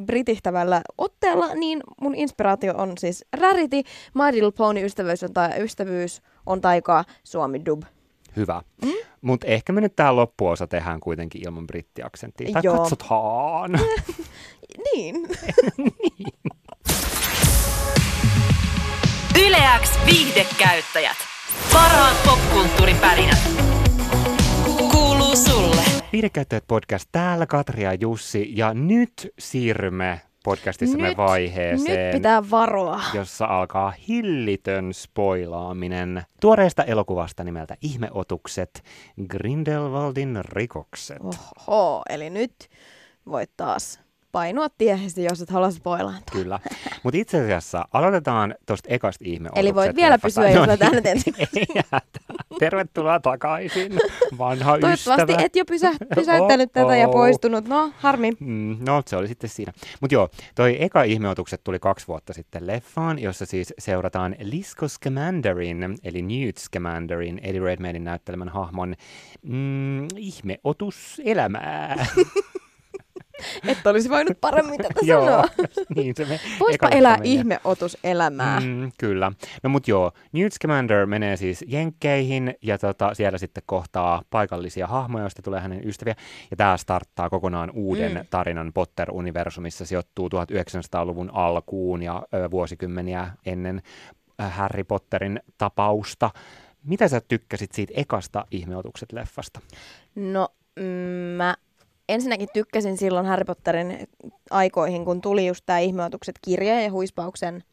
[SPEAKER 3] britihtävällä otteella, niin mun inspiraatio on siis Rarity, My Little Pony ystävyys on, ta- ystävyys on taikaa Suomi dub.
[SPEAKER 2] Hyvä. Mm? Mutta ehkä me nyt tämä loppuosa tehdään kuitenkin ilman brittiaksenttia. Tai
[SPEAKER 3] Joo.
[SPEAKER 2] katsotaan.
[SPEAKER 3] Niin.
[SPEAKER 4] Yleäks viihdekäyttäjät. Parhaat popkulttuuripärinät. Kuuluu sulle.
[SPEAKER 2] Viidekäyttäjät podcast täällä Katri ja Jussi. Ja nyt siirrymme podcastissamme
[SPEAKER 3] Nyt-
[SPEAKER 2] vaiheeseen.
[SPEAKER 3] Nyt pitää varoa.
[SPEAKER 2] jossa alkaa hillitön spoilaaminen tuoreesta elokuvasta nimeltä Ihmeotukset, Grindelwaldin rikokset.
[SPEAKER 3] Oho, eli nyt voit taas painua tiehesi, jos et halua spoilaantua.
[SPEAKER 2] Kyllä. Mutta itse asiassa aloitetaan tuosta ekasta ihmeotukset
[SPEAKER 3] Eli voit vielä
[SPEAKER 2] leffasta.
[SPEAKER 3] pysyä, jos
[SPEAKER 2] No niin. Tervetuloa takaisin, vanha
[SPEAKER 3] Toivottavasti
[SPEAKER 2] ystävä.
[SPEAKER 3] et jo pysä, pysäyttänyt tätä ja poistunut. No, harmi.
[SPEAKER 2] Mm, no, se oli sitten siinä. Mutta joo, toi eka ihmeotukset tuli kaksi vuotta sitten leffaan, jossa siis seurataan Lisko Scamanderin, eli Newt Scamanderin, Eddie Redmaynin näyttelemän hahmon mm, ihmeotuselämää.
[SPEAKER 3] Et olisi voinut paremmin tätä
[SPEAKER 2] joo,
[SPEAKER 3] sanoa.
[SPEAKER 2] niin se me
[SPEAKER 3] Voispa elää
[SPEAKER 2] menee.
[SPEAKER 3] ihmeotuselämää.
[SPEAKER 2] Mm, kyllä. No mut joo, Newt Scamander menee siis Jenkkeihin ja tota, siellä sitten kohtaa paikallisia hahmoja, joista tulee hänen ystäviä. Ja tämä starttaa kokonaan uuden
[SPEAKER 3] Mm.
[SPEAKER 2] tarinan Potter-universumissa, sijoittuu 1900-luvun alkuun ja ö, vuosikymmeniä ennen Harry Potterin tapausta. Mitä sä tykkäsit siitä ekasta ihmeotukset-leffasta?
[SPEAKER 3] No, mm, mä ensinnäkin tykkäsin silloin Harry Potterin aikoihin, kun tuli just tämä Ihmeotukset kirja ja huispauksen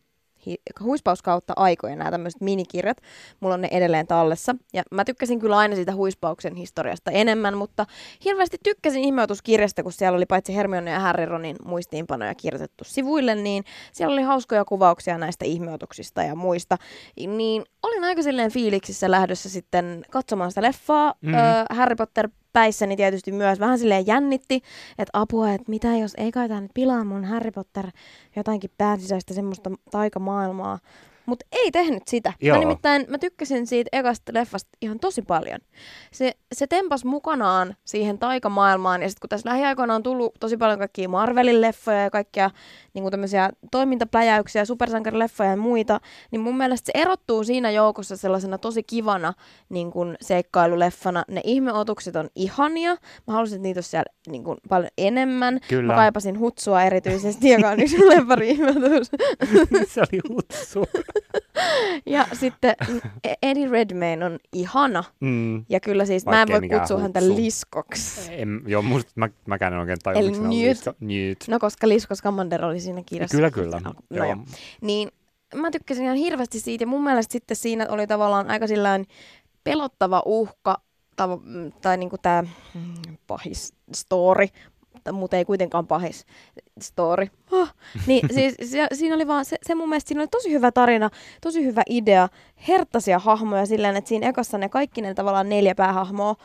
[SPEAKER 3] hi, huispaus kautta aikojen nämä tämmöiset minikirjat. Mulla on ne edelleen tallessa. Ja mä tykkäsin kyllä aina siitä huispauksen historiasta enemmän, mutta hirveästi tykkäsin ihmeotuskirjasta, kun siellä oli paitsi Hermione ja Harry Ronin muistiinpanoja kirjoitettu sivuille, niin siellä oli hauskoja kuvauksia näistä ihmeotuksista ja muista. Niin olin aika silleen fiiliksissä lähdössä sitten katsomaan sitä leffaa.
[SPEAKER 2] Mhm.
[SPEAKER 3] Mm. Öö, Harry Potter päissäni tietysti myös vähän silleen jännitti, että apua, että mitä jos ei kai tää nyt pilaa mun Harry Potter jotainkin päänsisäistä semmoista taikamaailmaa. Mutta ei tehnyt sitä.
[SPEAKER 2] Joo.
[SPEAKER 3] Mä nimittäin mä tykkäsin siitä ekasta leffasta ihan tosi paljon. Se, se tempas mukanaan siihen taikamaailmaan, ja sitten kun tässä lähiaikoina on tullut tosi paljon kaikkia Marvelin leffoja ja kaikkia niin tämmöisiä toimintapläjäyksiä, supersankarileffoja ja muita, niin mun mielestä se erottuu siinä joukossa sellaisena tosi kivana niin kuin seikkailuleffana. Ne ihmeotukset on ihania. Mä halusin, että niitä olisi siellä niin kuin paljon enemmän.
[SPEAKER 2] Kyllä.
[SPEAKER 3] Mä kaipasin hutsua erityisesti, joka on yksi ihmeotus.
[SPEAKER 2] se oli hutsu.
[SPEAKER 3] Ja sitten mm, Eddie Redmayne on ihana.
[SPEAKER 2] Mm.
[SPEAKER 3] Ja kyllä siis, mä en
[SPEAKER 2] Vaikkei
[SPEAKER 3] voi kutsua häntä liskoksi.
[SPEAKER 2] En, joo, musta, mä, mäkään en oikein tajua, miksi lisko. Newt.
[SPEAKER 3] No koska Lisko Scamander oli siinä kirjassa.
[SPEAKER 2] Kyllä, kyllä.
[SPEAKER 3] No
[SPEAKER 2] Joo.
[SPEAKER 3] joo. Niin mä tykkäsin ihan hirveästi siitä ja mun mielestä sitten siinä oli tavallaan aika sillään pelottava uhka mm, tai niinku tää mm, pahis story, mutta ei kuitenkaan pahis story. Oh. Niin siis se, siinä oli vaan, se, se mun mielestä siinä oli tosi hyvä tarina, tosi hyvä idea, herttaisia hahmoja silleen, että siinä ekassa ne kaikki ne tavallaan neljä päähahmoa,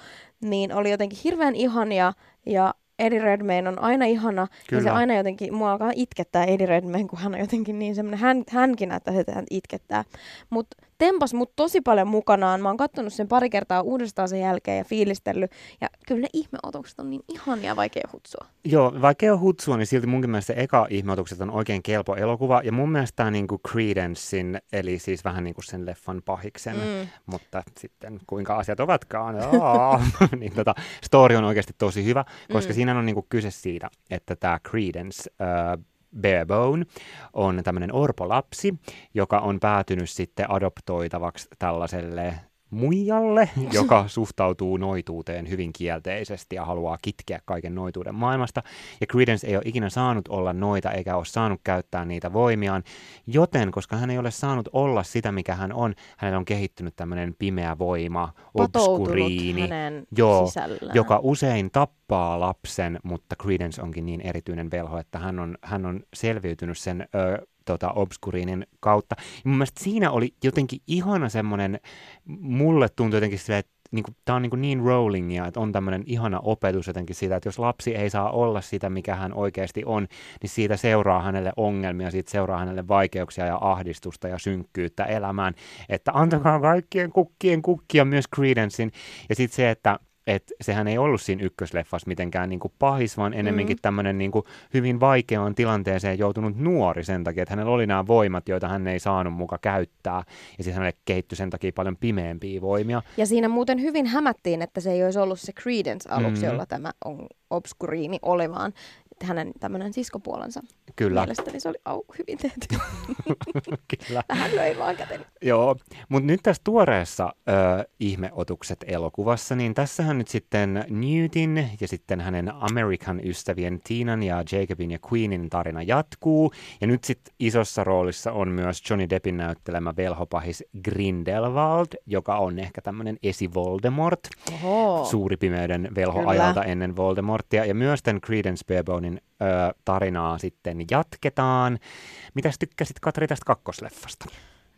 [SPEAKER 3] niin oli jotenkin hirveän ihania ja Eddie Redmayne on aina ihana, ja se
[SPEAKER 2] Kyllä.
[SPEAKER 3] aina jotenkin, mua alkaa itkettää Eddie Redmayne, kun hän on jotenkin niin semmoinen, hän, hänkin näyttää että hän itkettää. Mutta tempas mut tosi paljon mukanaan, mä oon kattonut sen pari kertaa uudestaan sen jälkeen ja fiilistellyt, ja kyllä ne ihmeotukset on niin ihania vaikea hutsua.
[SPEAKER 2] Joo, ole hutsua, niin silti munkin mielestä se eka ihmeotukset on oikein kelpo elokuva. Ja mun mielestä tämä niinku Credencein, eli siis vähän niin kuin sen leffan pahiksen, mm. Mutta sitten kuinka asiat ovatkaan, Aa, niin tota, story on oikeasti tosi hyvä, koska mm. Siinä on niinku kyse siitä, että tämä Credence, äh, Barebone on tämmöinen orpolapsi, joka on päätynyt sitten adoptoitavaksi tällaiselle muijalle, joka suhtautuu noituuteen hyvin kielteisesti ja haluaa kitkeä kaiken noituuden maailmasta. Ja Credence ei ole ikinä saanut olla noita eikä ole saanut käyttää niitä voimiaan, joten koska hän ei ole saanut olla sitä, mikä hän on, hänellä on kehittynyt tämmöinen pimeä voima, obskuriini, joo,
[SPEAKER 3] sisällään.
[SPEAKER 2] joka usein tappaa lapsen, mutta Credence onkin niin erityinen velho, että hän on, hän on selviytynyt sen ö, tota, obskuriinin kautta. Ja mun mielestä siinä oli jotenkin ihana semmoinen, mulle tuntui jotenkin silleen, että niin kuin, tämä on niin, niin rollingia, että on tämmöinen ihana opetus jotenkin siitä, että jos lapsi ei saa olla sitä, mikä hän oikeasti on, niin siitä seuraa hänelle ongelmia, siitä seuraa hänelle vaikeuksia ja ahdistusta ja synkkyyttä elämään, että antakaa kaikkien kukkien kukkia myös Credencein. Ja sitten se, että että sehän ei ollut siinä ykkösleffassa mitenkään niin kuin pahis, vaan enemmänkin
[SPEAKER 3] Mm.
[SPEAKER 2] tämmöinen niin kuin hyvin vaikeaan tilanteeseen joutunut nuori sen takia, että hänellä oli nämä voimat, joita hän ei saanut muka käyttää, ja sitten hänelle kehittyi sen takia paljon pimeämpiä voimia.
[SPEAKER 3] Ja siinä muuten hyvin hämättiin, että se ei olisi ollut se Credence aluksi,
[SPEAKER 2] Mm.
[SPEAKER 3] jolla tämä on obskuriini oli, vaan hänen tämmöinen siskopuolensa.
[SPEAKER 2] Kyllä,
[SPEAKER 3] Mielestäni se oli au, hyvin tehty.
[SPEAKER 2] kyllä.
[SPEAKER 3] Vähän löi vaan käteni.
[SPEAKER 2] Joo, mutta nyt tässä tuoreessa ö, Ihmeotukset elokuvassa, niin tässähän nyt sitten Newtin ja sitten hänen Amerikan ystävien Tinan ja Jacobin ja Queenin tarina jatkuu. Ja nyt sitten isossa roolissa on myös Johnny Deppin näyttelemä velhopahis Grindelwald, joka on ehkä tämmöinen esi-Voldemort,
[SPEAKER 3] Oho.
[SPEAKER 2] suuri pimeyden velhoajalta ennen Voldemortia. Ja myös tämän Credence Barebonin ö, tarinaa sitten jatketaan. Mitäs tykkäsit Katri tästä kakkosleffasta?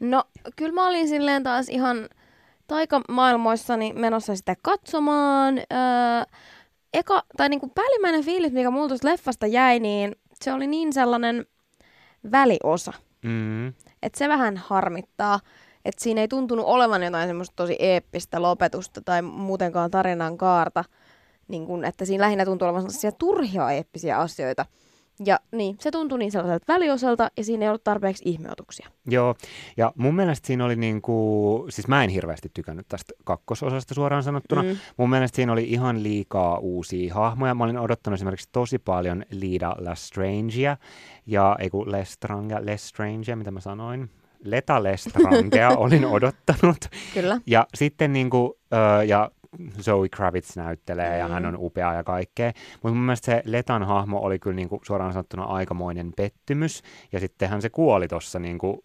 [SPEAKER 3] No, kyllä mä olin silleen taas ihan taikamaailmoissani menossa sitä katsomaan. Öö, eka, tai niinku päällimmäinen fiilis, mikä mulla tuosta leffasta jäi, niin se oli niin sellainen väliosa.
[SPEAKER 2] Mm.
[SPEAKER 3] Että se vähän harmittaa, että siinä ei tuntunut olevan jotain semmoista tosi eeppistä lopetusta tai muutenkaan tarinan kaarta. Niin kun, että siinä lähinnä tuntuu olevan sellaisia turhia eeppisiä asioita. Ja niin, se tuntui niin sellaiselta väliosalta ja siinä ei ollut tarpeeksi ihmeotuksia.
[SPEAKER 2] Joo, ja mun mielestä siinä oli niinku, siis mä en hirveästi tykännyt tästä kakkososasta suoraan sanottuna. Mm. Mun mielestä siinä oli ihan liikaa uusia hahmoja. Mä olin odottanut esimerkiksi tosi paljon Lida Lestrangea, ja ei kun Lestrange, Lestrangea, mitä mä sanoin? Leta Lestrangea olin odottanut.
[SPEAKER 3] Kyllä.
[SPEAKER 2] Ja sitten niinku, ö, ja Zoe Kravitz näyttelee ja
[SPEAKER 3] Mm.
[SPEAKER 2] hän on upea ja kaikkea. Mutta mun mielestä se Letan hahmo oli kyllä niinku suoraan sanottuna aikamoinen pettymys. Ja sittenhän se kuoli tuossa niinku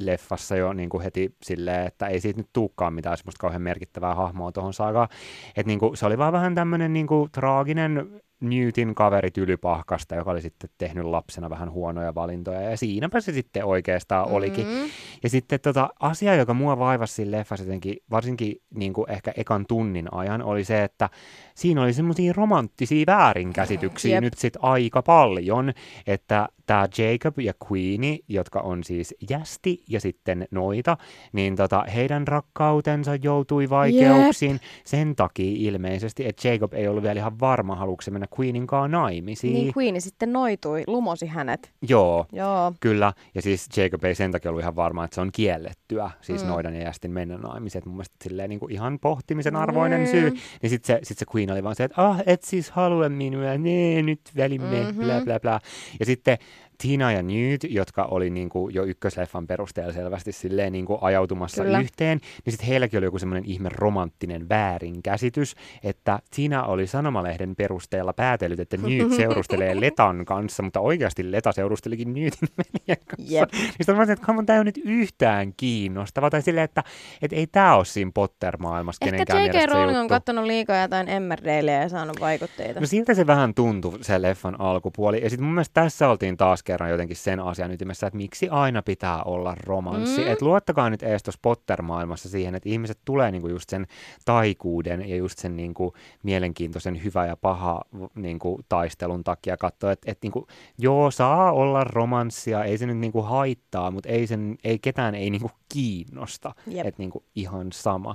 [SPEAKER 2] leffassa jo niinku heti silleen, että ei siitä nyt tuukkaan mitään semmoista kauhean merkittävää hahmoa tuohon saakaan. Että niinku, se oli vaan vähän tämmöinen niinku traaginen Newtin kaveri tylypahkasta, joka oli sitten tehnyt lapsena vähän huonoja valintoja. Ja siinäpä se sitten oikeastaan olikin.
[SPEAKER 3] Mm.
[SPEAKER 2] Ja sitten tota, asia, joka mua vaivasi siinä leffassa jotenkin, varsinkin niin kuin ehkä ekan tunnin ajan, oli se, että siinä oli semmoisia romanttisia väärinkäsityksiä
[SPEAKER 3] Jep.
[SPEAKER 2] nyt sitten aika paljon, että tämä Jacob ja Queenie, jotka on siis jästi ja sitten noita, niin tota, heidän rakkautensa joutui vaikeuksiin sen takia ilmeisesti, että Jacob ei ollut vielä ihan varma, haluatko se mennä Queenin kanssa naimisiin.
[SPEAKER 3] Niin Queenie sitten noitui, lumosi hänet.
[SPEAKER 2] Joo,
[SPEAKER 3] Joo.
[SPEAKER 2] Kyllä, ja siis Jacob ei sen takia ollut ihan varma, että se on kiellettyä, siis mm. Noidan ja jästin mennä naimiset, mun mielestä silleen niin kuin ihan pohtimisen arvoinen
[SPEAKER 3] Mm.
[SPEAKER 2] syy. Niin sitten se, sit se Queen oli vaan se, että ah, et siis halua minua, nee, nyt välimme, mm-hmm. bla bla bla. Ja sitten Tina ja Newt, jotka oli niin kuin jo ykkösleffan perusteella selvästi silleen niin kuin ajautumassa
[SPEAKER 3] Kyllä.
[SPEAKER 2] yhteen, niin sitten heilläkin oli joku semmoinen ihme romanttinen väärinkäsitys, että Tina oli sanomalehden perusteella päätellyt, että Newt seurustelee Letan kanssa, mutta oikeasti Leta seurustelikin Newtin veljen kanssa. Niin sitten mä että tämä ei ole nyt yhtään kiinnostava. Tai silleen, että, että ei tämä ole siinä Potter-maailmassa
[SPEAKER 3] Ehkä
[SPEAKER 2] kenenkään
[SPEAKER 3] J.K. Rowling on kattonut liikaa jotain Emmerdaleja ja saanut vaikutteita.
[SPEAKER 2] No siltä se vähän tuntui se leffan alkupuoli. Ja sitten mun mielestä tässä oltiin taas kerran jotenkin sen asian ytimessä, että miksi aina pitää olla romanssi.
[SPEAKER 3] Mm.
[SPEAKER 2] Että luottakaa nyt ees tuossa Potter-maailmassa siihen, että ihmiset tulee niinku just sen taikuuden ja just sen niinku mielenkiintoisen hyvä ja paha niinku taistelun takia katsoa, että et niinku, joo, saa olla romanssia, ei se nyt niinku haittaa, mutta ei, sen, ei ketään ei niinku kiinnosta.
[SPEAKER 3] Jep.
[SPEAKER 2] Että niinku ihan sama.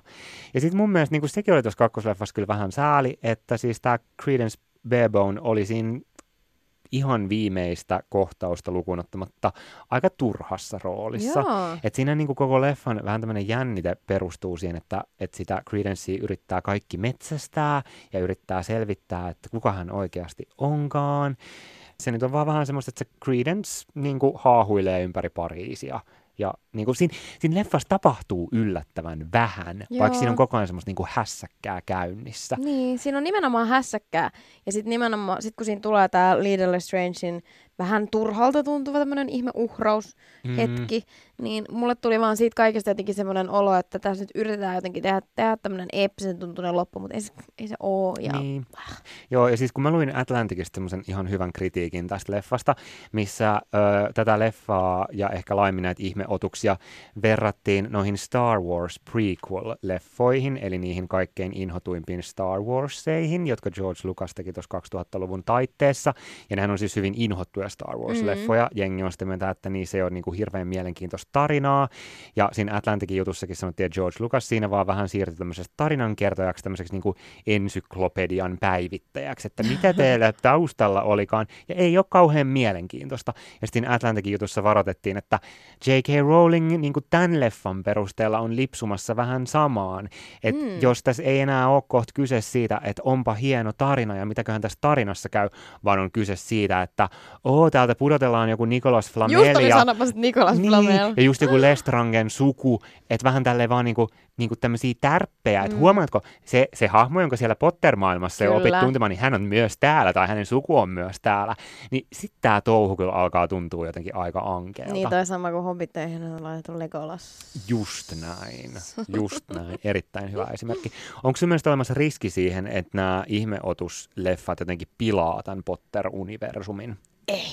[SPEAKER 2] Ja sitten mun mielestä niinku sekin oli tuossa kakkosleffassa kyllä vähän sääli, että siis tämä Credence Barebone oli siinä ihan viimeistä kohtausta lukuun ottamatta aika turhassa roolissa.
[SPEAKER 3] Joo.
[SPEAKER 2] Et siinä niin kuin koko leffan vähän tämmöinen jännite perustuu siihen, että, että sitä Credencea yrittää kaikki metsästää ja yrittää selvittää, että kuka hän oikeasti onkaan. Se nyt on vaan vähän semmoista, että se Credence niin kuin haahuilee ympäri Pariisia. Ja niin kuin siinä, siinä leffassa tapahtuu yllättävän vähän, Joo. vaikka siinä on koko ajan semmoista niin kuin hässäkkää käynnissä.
[SPEAKER 3] Niin, siinä on nimenomaan hässäkkää. Ja sitten nimenomaan, sit kun siinä tulee tämä Leader Lestrangein vähän turhalta tuntuva tämmöinen ihme uhraus
[SPEAKER 2] Mm.
[SPEAKER 3] hetki, niin mulle tuli vaan siitä kaikesta jotenkin semmoinen olo, että tässä nyt yritetään jotenkin tehdä, tehdä tämmöinen eeppisen tuntunen loppu, mutta ei se, ei se oo. Ja...
[SPEAKER 2] Niin. Joo, ja siis kun mä luin Atlanticista semmoisen ihan hyvän kritiikin tästä leffasta, missä ö, tätä leffaa ja ehkä laimin näitä ihmeotuksia verrattiin noihin Star Wars prequel-leffoihin, eli niihin kaikkein inhotuimpiin Star Warseihin, jotka George Lucas teki tuossa 2000-luvun taitteessa. Ja nehän on siis hyvin inhottuja suosittuja Star Wars-leffoja. Mm. Jengi on sitä mieltä, että niissä ei ole niin kuin hirveän mielenkiintoista tarinaa. Ja siinä Atlantikin jutussakin sanottiin, että George Lucas siinä vaan vähän siirtyi tämmöisestä tarinankertojaksi, tämmöiseksi niin kuin ensyklopedian päivittäjäksi, että mitä teillä taustalla olikaan. Ja ei ole kauhean mielenkiintoista. Ja sitten Atlantikin jutussa varoitettiin, että J.K. Rowling niin kuin tämän leffan perusteella on lipsumassa vähän samaan. Että mm. jos tässä ei enää ole kohta kyse siitä, että onpa hieno tarina ja mitäköhän tässä tarinassa käy, vaan on kyse siitä, että oo, täältä pudotellaan joku Nicolas Flamel.
[SPEAKER 3] Just oli
[SPEAKER 2] ja,
[SPEAKER 3] sanopas, että Nicolas
[SPEAKER 2] niin,
[SPEAKER 3] Flamel.
[SPEAKER 2] ja just joku Lestrangen suku, että vähän tälleen vaan niinku, niinku tämmöisiä tärppejä, että mm. huomaatko, se, se hahmo, jonka siellä Potter-maailmassa jo opit
[SPEAKER 3] Kyllä.
[SPEAKER 2] tuntemaan, niin hän on myös täällä, tai hänen suku on myös täällä, niin sitten tämä touhu kyllä alkaa tuntua jotenkin aika ankeelta.
[SPEAKER 3] Niin, toi sama kuin Hobbiteihin on laitettu Legolas.
[SPEAKER 2] Just näin, just näin. Erittäin hyvä esimerkki. Onko sun mielestä olemassa riski siihen, että nämä ihmeotusleffat jotenkin pilaa tämän Potter-universumin?
[SPEAKER 3] Ei.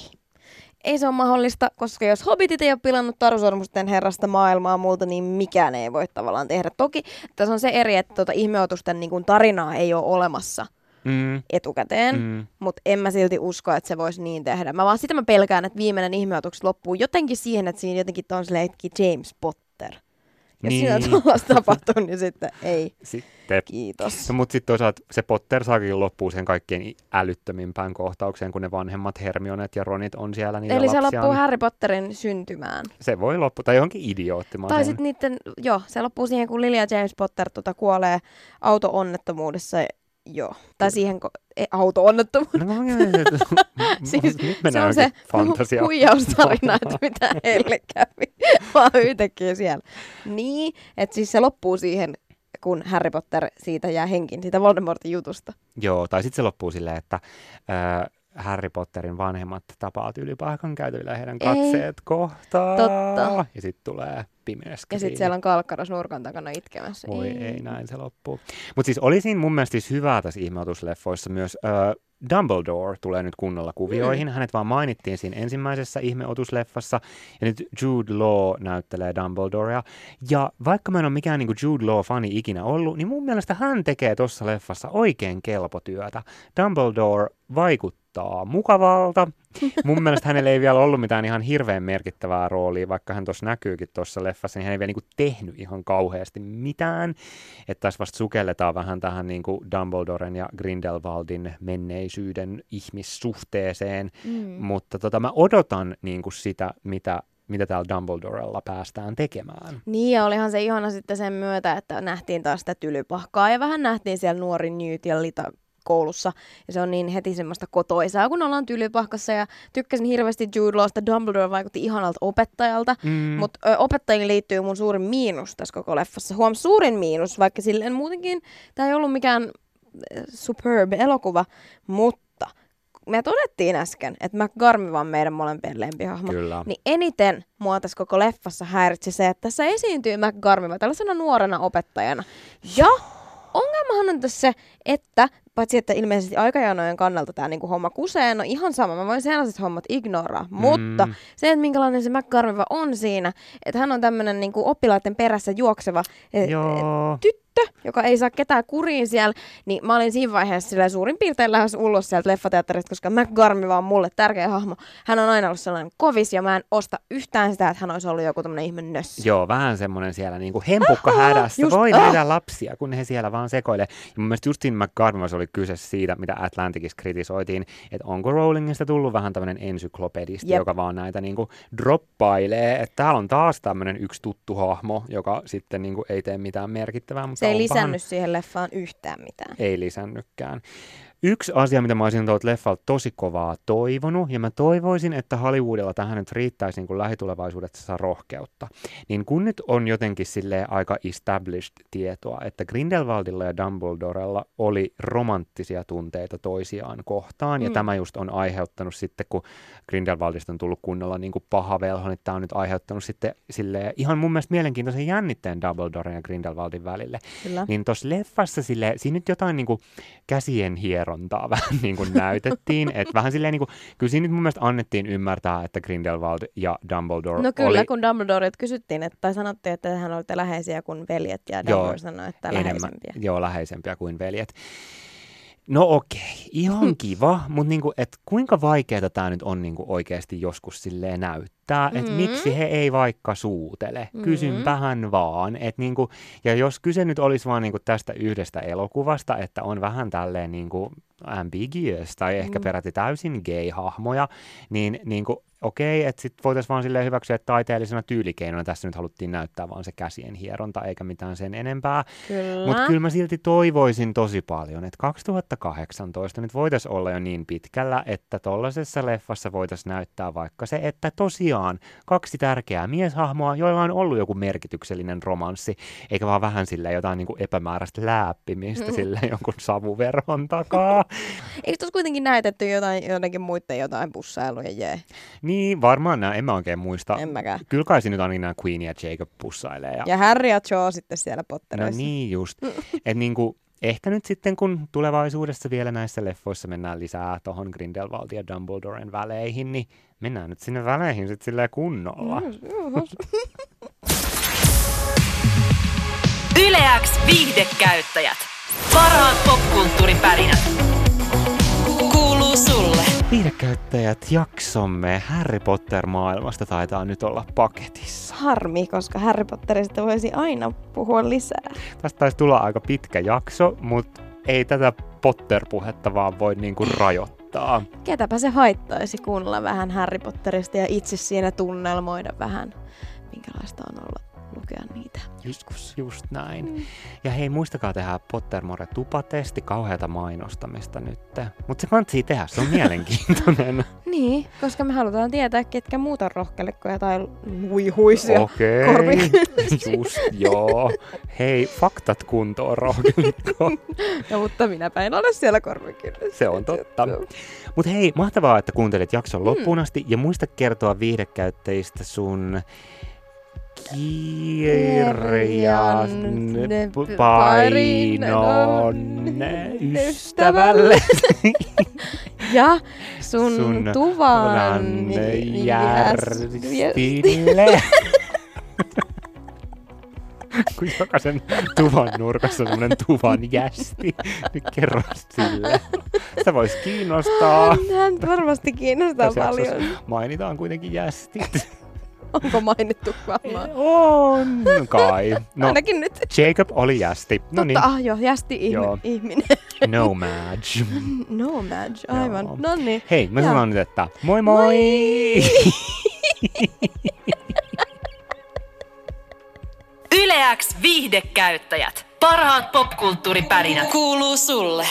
[SPEAKER 3] Ei se ole mahdollista, koska jos Hobbitit ei ole pilannut Tarusormusten herrasta maailmaa multa, niin mikään ei voi tavallaan tehdä. Toki tässä on se eri, että tuota ihmeotusten niin kuin tarinaa ei ole olemassa
[SPEAKER 2] Mm,
[SPEAKER 3] etukäteen, mm. mutta en mä silti usko, että se voisi niin tehdä. Mä vaan sitä mä pelkään, että viimeinen ihmeotus loppuu jotenkin siihen, että siinä jotenkin on silleen, James Potter. Jos niin. siinä tuollaista tapahtuu, niin sitten ei.
[SPEAKER 2] Sitten
[SPEAKER 3] Kiitos.
[SPEAKER 2] No, mutta sitten toisaalta se Potter saakin loppuu sen kaikkein älyttömimpään kohtaukseen, kun ne vanhemmat Hermionet ja Ronit on siellä niitä
[SPEAKER 3] Eli se
[SPEAKER 2] lapsia.
[SPEAKER 3] loppuu Harry Potterin syntymään.
[SPEAKER 2] Se voi loppua, tai johonkin idioottimaan.
[SPEAKER 3] Tai sitten niiden, joo, se loppuu siihen, kun Lily ja James Potter tota, kuolee auto-onnettomuudessa. Joo. Tai siihen ko- e, auto-onnettomuudessa.
[SPEAKER 2] No,
[SPEAKER 3] Siis
[SPEAKER 2] nyt
[SPEAKER 3] se on se
[SPEAKER 2] fantasia.
[SPEAKER 3] hu- huijaustarina, että mitä heille kävi. Vaan yhtäkkiä siellä. Niin, että siis se loppuu siihen, kun Harry Potter siitä jää henkin, siitä Voldemortin jutusta.
[SPEAKER 2] Joo, tai sitten se loppuu silleen, että äh, Harry Potterin vanhemmat tapaa ylipaikon käytävillä heidän
[SPEAKER 3] Ei.
[SPEAKER 2] katseet kohtaa.
[SPEAKER 3] Totta.
[SPEAKER 2] Ja sitten tulee pimeäskä
[SPEAKER 3] Ja sitten siellä on kalkkaros nurkan takana itkemässä.
[SPEAKER 2] Voi ei, näin se loppuu. Mutta siis oli siinä mun mielestä siis hyvää tässä ihmeotusleffoissa myös. Äh, Dumbledore tulee nyt kunnolla kuvioihin.
[SPEAKER 3] Mm.
[SPEAKER 2] Hänet vaan mainittiin siinä ensimmäisessä ihmeotusleffassa. Ja nyt Jude Law näyttelee Dumbledorea. Ja vaikka mä en ole mikään niinku Jude Law-fani ikinä ollut, niin mun mielestä hän tekee tuossa leffassa oikein kelpotyötä. Dumbledore vaikuttaa mukavalta. Mun mielestä hänellä ei vielä ollut mitään ihan hirveän merkittävää roolia, vaikka hän tuossa näkyykin tuossa leffassa, niin hän ei vielä niinku tehnyt ihan kauheasti mitään. Että tässä vasta sukelletaan vähän tähän niinku Dumbledoren ja Grindelwaldin menneisyyden ihmissuhteeseen,
[SPEAKER 3] Mm.
[SPEAKER 2] mutta tota, mä odotan niinku sitä, mitä, mitä täällä Dumbledorella päästään tekemään.
[SPEAKER 3] Niin, ja olihan se ihana sitten sen myötä, että nähtiin taas sitä tylypahkaa ja vähän nähtiin siellä nuori Newt ja Lita koulussa. Ja se on niin heti semmoista kotoisaa, kun ollaan tylypahkassa. Ja tykkäsin hirveästi Jude Lawsta. Dumbledore vaikutti ihanalta opettajalta.
[SPEAKER 2] Mm.
[SPEAKER 3] Mutta opettajiin liittyy mun suurin miinus tässä koko leffassa. Huom, suurin miinus, vaikka silleen muutenkin tämä ei ollut mikään superb elokuva, mutta me todettiin äsken, että McGarmiva on meidän molempien lempihahmo.
[SPEAKER 2] Kyllä.
[SPEAKER 3] Niin eniten mua tässä koko leffassa häiritsi se, että tässä esiintyy McGarmiva tällaisena nuorena opettajana. Ja ongelmahan on tässä se, että paitsi että ilmeisesti aikajanojen kannalta tämä niinku homma kusee, no ihan sama, mä voin sellaiset hommat ignoraa, mm. mutta se, että minkälainen se McGarmiva on siinä, että hän on tämmöinen niinku oppilaiden perässä juokseva eh,
[SPEAKER 2] Joo.
[SPEAKER 3] tyttö, joka ei saa ketään kuriin siellä, niin mä olin siinä vaiheessa suurin piirtein lähes ulos sieltä leffateatterista, koska McGarmiva on mulle tärkeä hahmo. Hän on aina ollut sellainen kovis ja mä en osta yhtään sitä, että hän olisi ollut joku tämmöinen ihme nössi.
[SPEAKER 2] Joo, vähän semmoinen siellä niinku hempukka hädässä.
[SPEAKER 3] just-
[SPEAKER 2] Voi
[SPEAKER 3] ah.
[SPEAKER 2] nähdä lapsia, kun he siellä vaan sekoilee. Ja mun mielestä just siinä McGarvimassa oli kyse siitä, mitä Atlanticissa kritisoitiin, että onko Rowlingista tullut vähän tämmöinen ensyklopedisti,
[SPEAKER 3] Jep.
[SPEAKER 2] joka vaan näitä niinku droppailee. Että täällä on taas tämmöinen yksi tuttu hahmo, joka sitten niinku ei tee mitään merkittävää. Mutta
[SPEAKER 3] Se ei lisännyt siihen leffaan yhtään mitään.
[SPEAKER 2] ei lisännytkään. Yksi asia, mitä mä olisin tuolta leffalta tosi kovaa toivonut, ja mä toivoisin, että Hollywoodilla tähän nyt riittäisi niin kuin lähitulevaisuudessa rohkeutta, niin kun nyt on jotenkin sille aika established tietoa, että Grindelwaldilla ja Dumbledorella oli romanttisia tunteita toisiaan kohtaan, ja
[SPEAKER 3] Mm.
[SPEAKER 2] tämä just on aiheuttanut sitten, kun Grindelwaldista on tullut kunnolla niin kuin paha velho, niin tämä on nyt aiheuttanut sitten sille ihan mun mielestä mielenkiintoisen jännitteen Dumbledoren ja Grindelwaldin välille.
[SPEAKER 3] Kyllä.
[SPEAKER 2] Niin tuossa leffassa sille, siinä nyt jotain niinku käsien hierontaa vähän niin kuin näytettiin. että vähän silleen niinku, kyllä siinä nyt mun mielestä annettiin ymmärtää, että Grindelwald ja Dumbledore
[SPEAKER 3] No kyllä,
[SPEAKER 2] oli
[SPEAKER 3] kun Dumbledoret kysyttiin, että, tai sanottiin, että hän olitte läheisiä kuin veljet, ja
[SPEAKER 2] Joo,
[SPEAKER 3] Dumbledore sanoi, että
[SPEAKER 2] enemmän,
[SPEAKER 3] läheisempiä.
[SPEAKER 2] joo, läheisempiä kuin veljet. No okei, ihan kiva, mutta niinku, et kuinka vaikeaa tämä nyt on niinku oikeasti joskus silleen näyttää, että
[SPEAKER 3] Mm.
[SPEAKER 2] miksi he ei vaikka suutele,
[SPEAKER 3] Mm.
[SPEAKER 2] kysynpähän vaan. Et niinku, ja jos kyse nyt olisi vaan niinku tästä yhdestä elokuvasta, että on vähän tälleen niinku ambiguous tai ehkä
[SPEAKER 3] Mm.
[SPEAKER 2] peräti täysin gay-hahmoja, niin niinku, okei, että sitten voitaisiin vaan silleen hyväksyä, että taiteellisena tyylikeinona tässä nyt haluttiin näyttää vaan se käsien hieronta eikä mitään sen enempää. Mutta kyllä mä silti toivoisin tosi paljon, että 2018 nyt voitaisiin olla jo niin pitkällä, että tollaisessa leffassa voitaisiin näyttää vaikka se, että tosiaan kaksi tärkeää mieshahmoa, joilla on ollut joku merkityksellinen romanssi, eikä vaan vähän sille jotain niin kuin epämääräistä läppimistä
[SPEAKER 3] Mm.
[SPEAKER 2] sille jonkun savuverhon takaa.
[SPEAKER 3] Eikö tuossa kuitenkin näytetty jotain, jotenkin muiden jotain bussailuja jee?
[SPEAKER 2] niin, varmaan nämä, en mä oikein muista.
[SPEAKER 3] En mäkään.
[SPEAKER 2] Kyllä kai nyt ainakin nämä Queen ja Jacob pussailee. Ja,
[SPEAKER 3] Ja Harry ja Joe sitten siellä
[SPEAKER 2] no
[SPEAKER 3] pottereissa.
[SPEAKER 2] niin just. Et niinku, ehkä nyt sitten, kun tulevaisuudessa vielä näissä leffoissa mennään lisää tuohon Grindelwaldin ja Dumbledoren väleihin, niin mennään nyt sinne väleihin sitten silleen kunnolla.
[SPEAKER 3] Mm.
[SPEAKER 4] Yleäks viihdekäyttäjät. Parhaat popkulttuuripärinät.
[SPEAKER 2] Viihdekäyttäjät jaksomme Harry Potter-maailmasta taitaa nyt olla paketissa.
[SPEAKER 3] Harmi, koska Harry Potterista voisi aina puhua lisää.
[SPEAKER 2] Tästä taisi tulla aika pitkä jakso, mutta ei tätä Potter-puhetta vaan voi niinku rajoittaa.
[SPEAKER 3] Ketäpä se haittaisi kuunnella vähän Harry Potterista ja itse siinä tunnelmoida vähän, minkälaista on olla lukea niitä joskus.
[SPEAKER 2] Just näin.
[SPEAKER 3] Mm.
[SPEAKER 2] Ja hei, muistakaa tehdä Pottermore tupatesti, kauheata mainostamista nyt. Mutta se kantsii tehdä, se on mielenkiintoinen.
[SPEAKER 3] Niin, koska me halutaan tietää, ketkä muut on rohkelikkoja tai luihuisia.
[SPEAKER 2] Okei,
[SPEAKER 3] korvikylläisiä.
[SPEAKER 2] just joo. Hei, faktat kuntoon, rohkelikko.
[SPEAKER 3] No, mutta minäpä en ole siellä korvikyllässä.
[SPEAKER 2] Se on totta. Mutta hei, mahtavaa, että kuuntelit jakson loppuun asti. Ja muista kertoa viihdekäyttäjistä sun kirjan painon ystävälle.
[SPEAKER 3] Ja sun,
[SPEAKER 2] Sun
[SPEAKER 3] tuvan
[SPEAKER 2] järstille. Kun jokaisen tuvan nurkassa on semmoinen tuvan jästi, niin kerro sille. Sitä voisi kiinnostaa.
[SPEAKER 3] Hän varmasti kiinnostaa
[SPEAKER 2] Tässä
[SPEAKER 3] paljon.
[SPEAKER 2] Mainitaan kuitenkin jästit.
[SPEAKER 3] Onko mainittu varmaan?
[SPEAKER 2] On kai. No,
[SPEAKER 3] Ainakin nyt.
[SPEAKER 2] Jacob oli jästi. No niin,
[SPEAKER 3] ah joo, jästi ihmi-
[SPEAKER 2] Joo.
[SPEAKER 3] ihminen.
[SPEAKER 2] no Madge.
[SPEAKER 3] no Madge, aivan. No niin.
[SPEAKER 2] Hei, mä sanon nyt, että moi moi!
[SPEAKER 3] Moi!
[SPEAKER 4] Yleäks viihdekäyttäjät. Parhaat popkulttuuripärinät. Kuuluu sulle.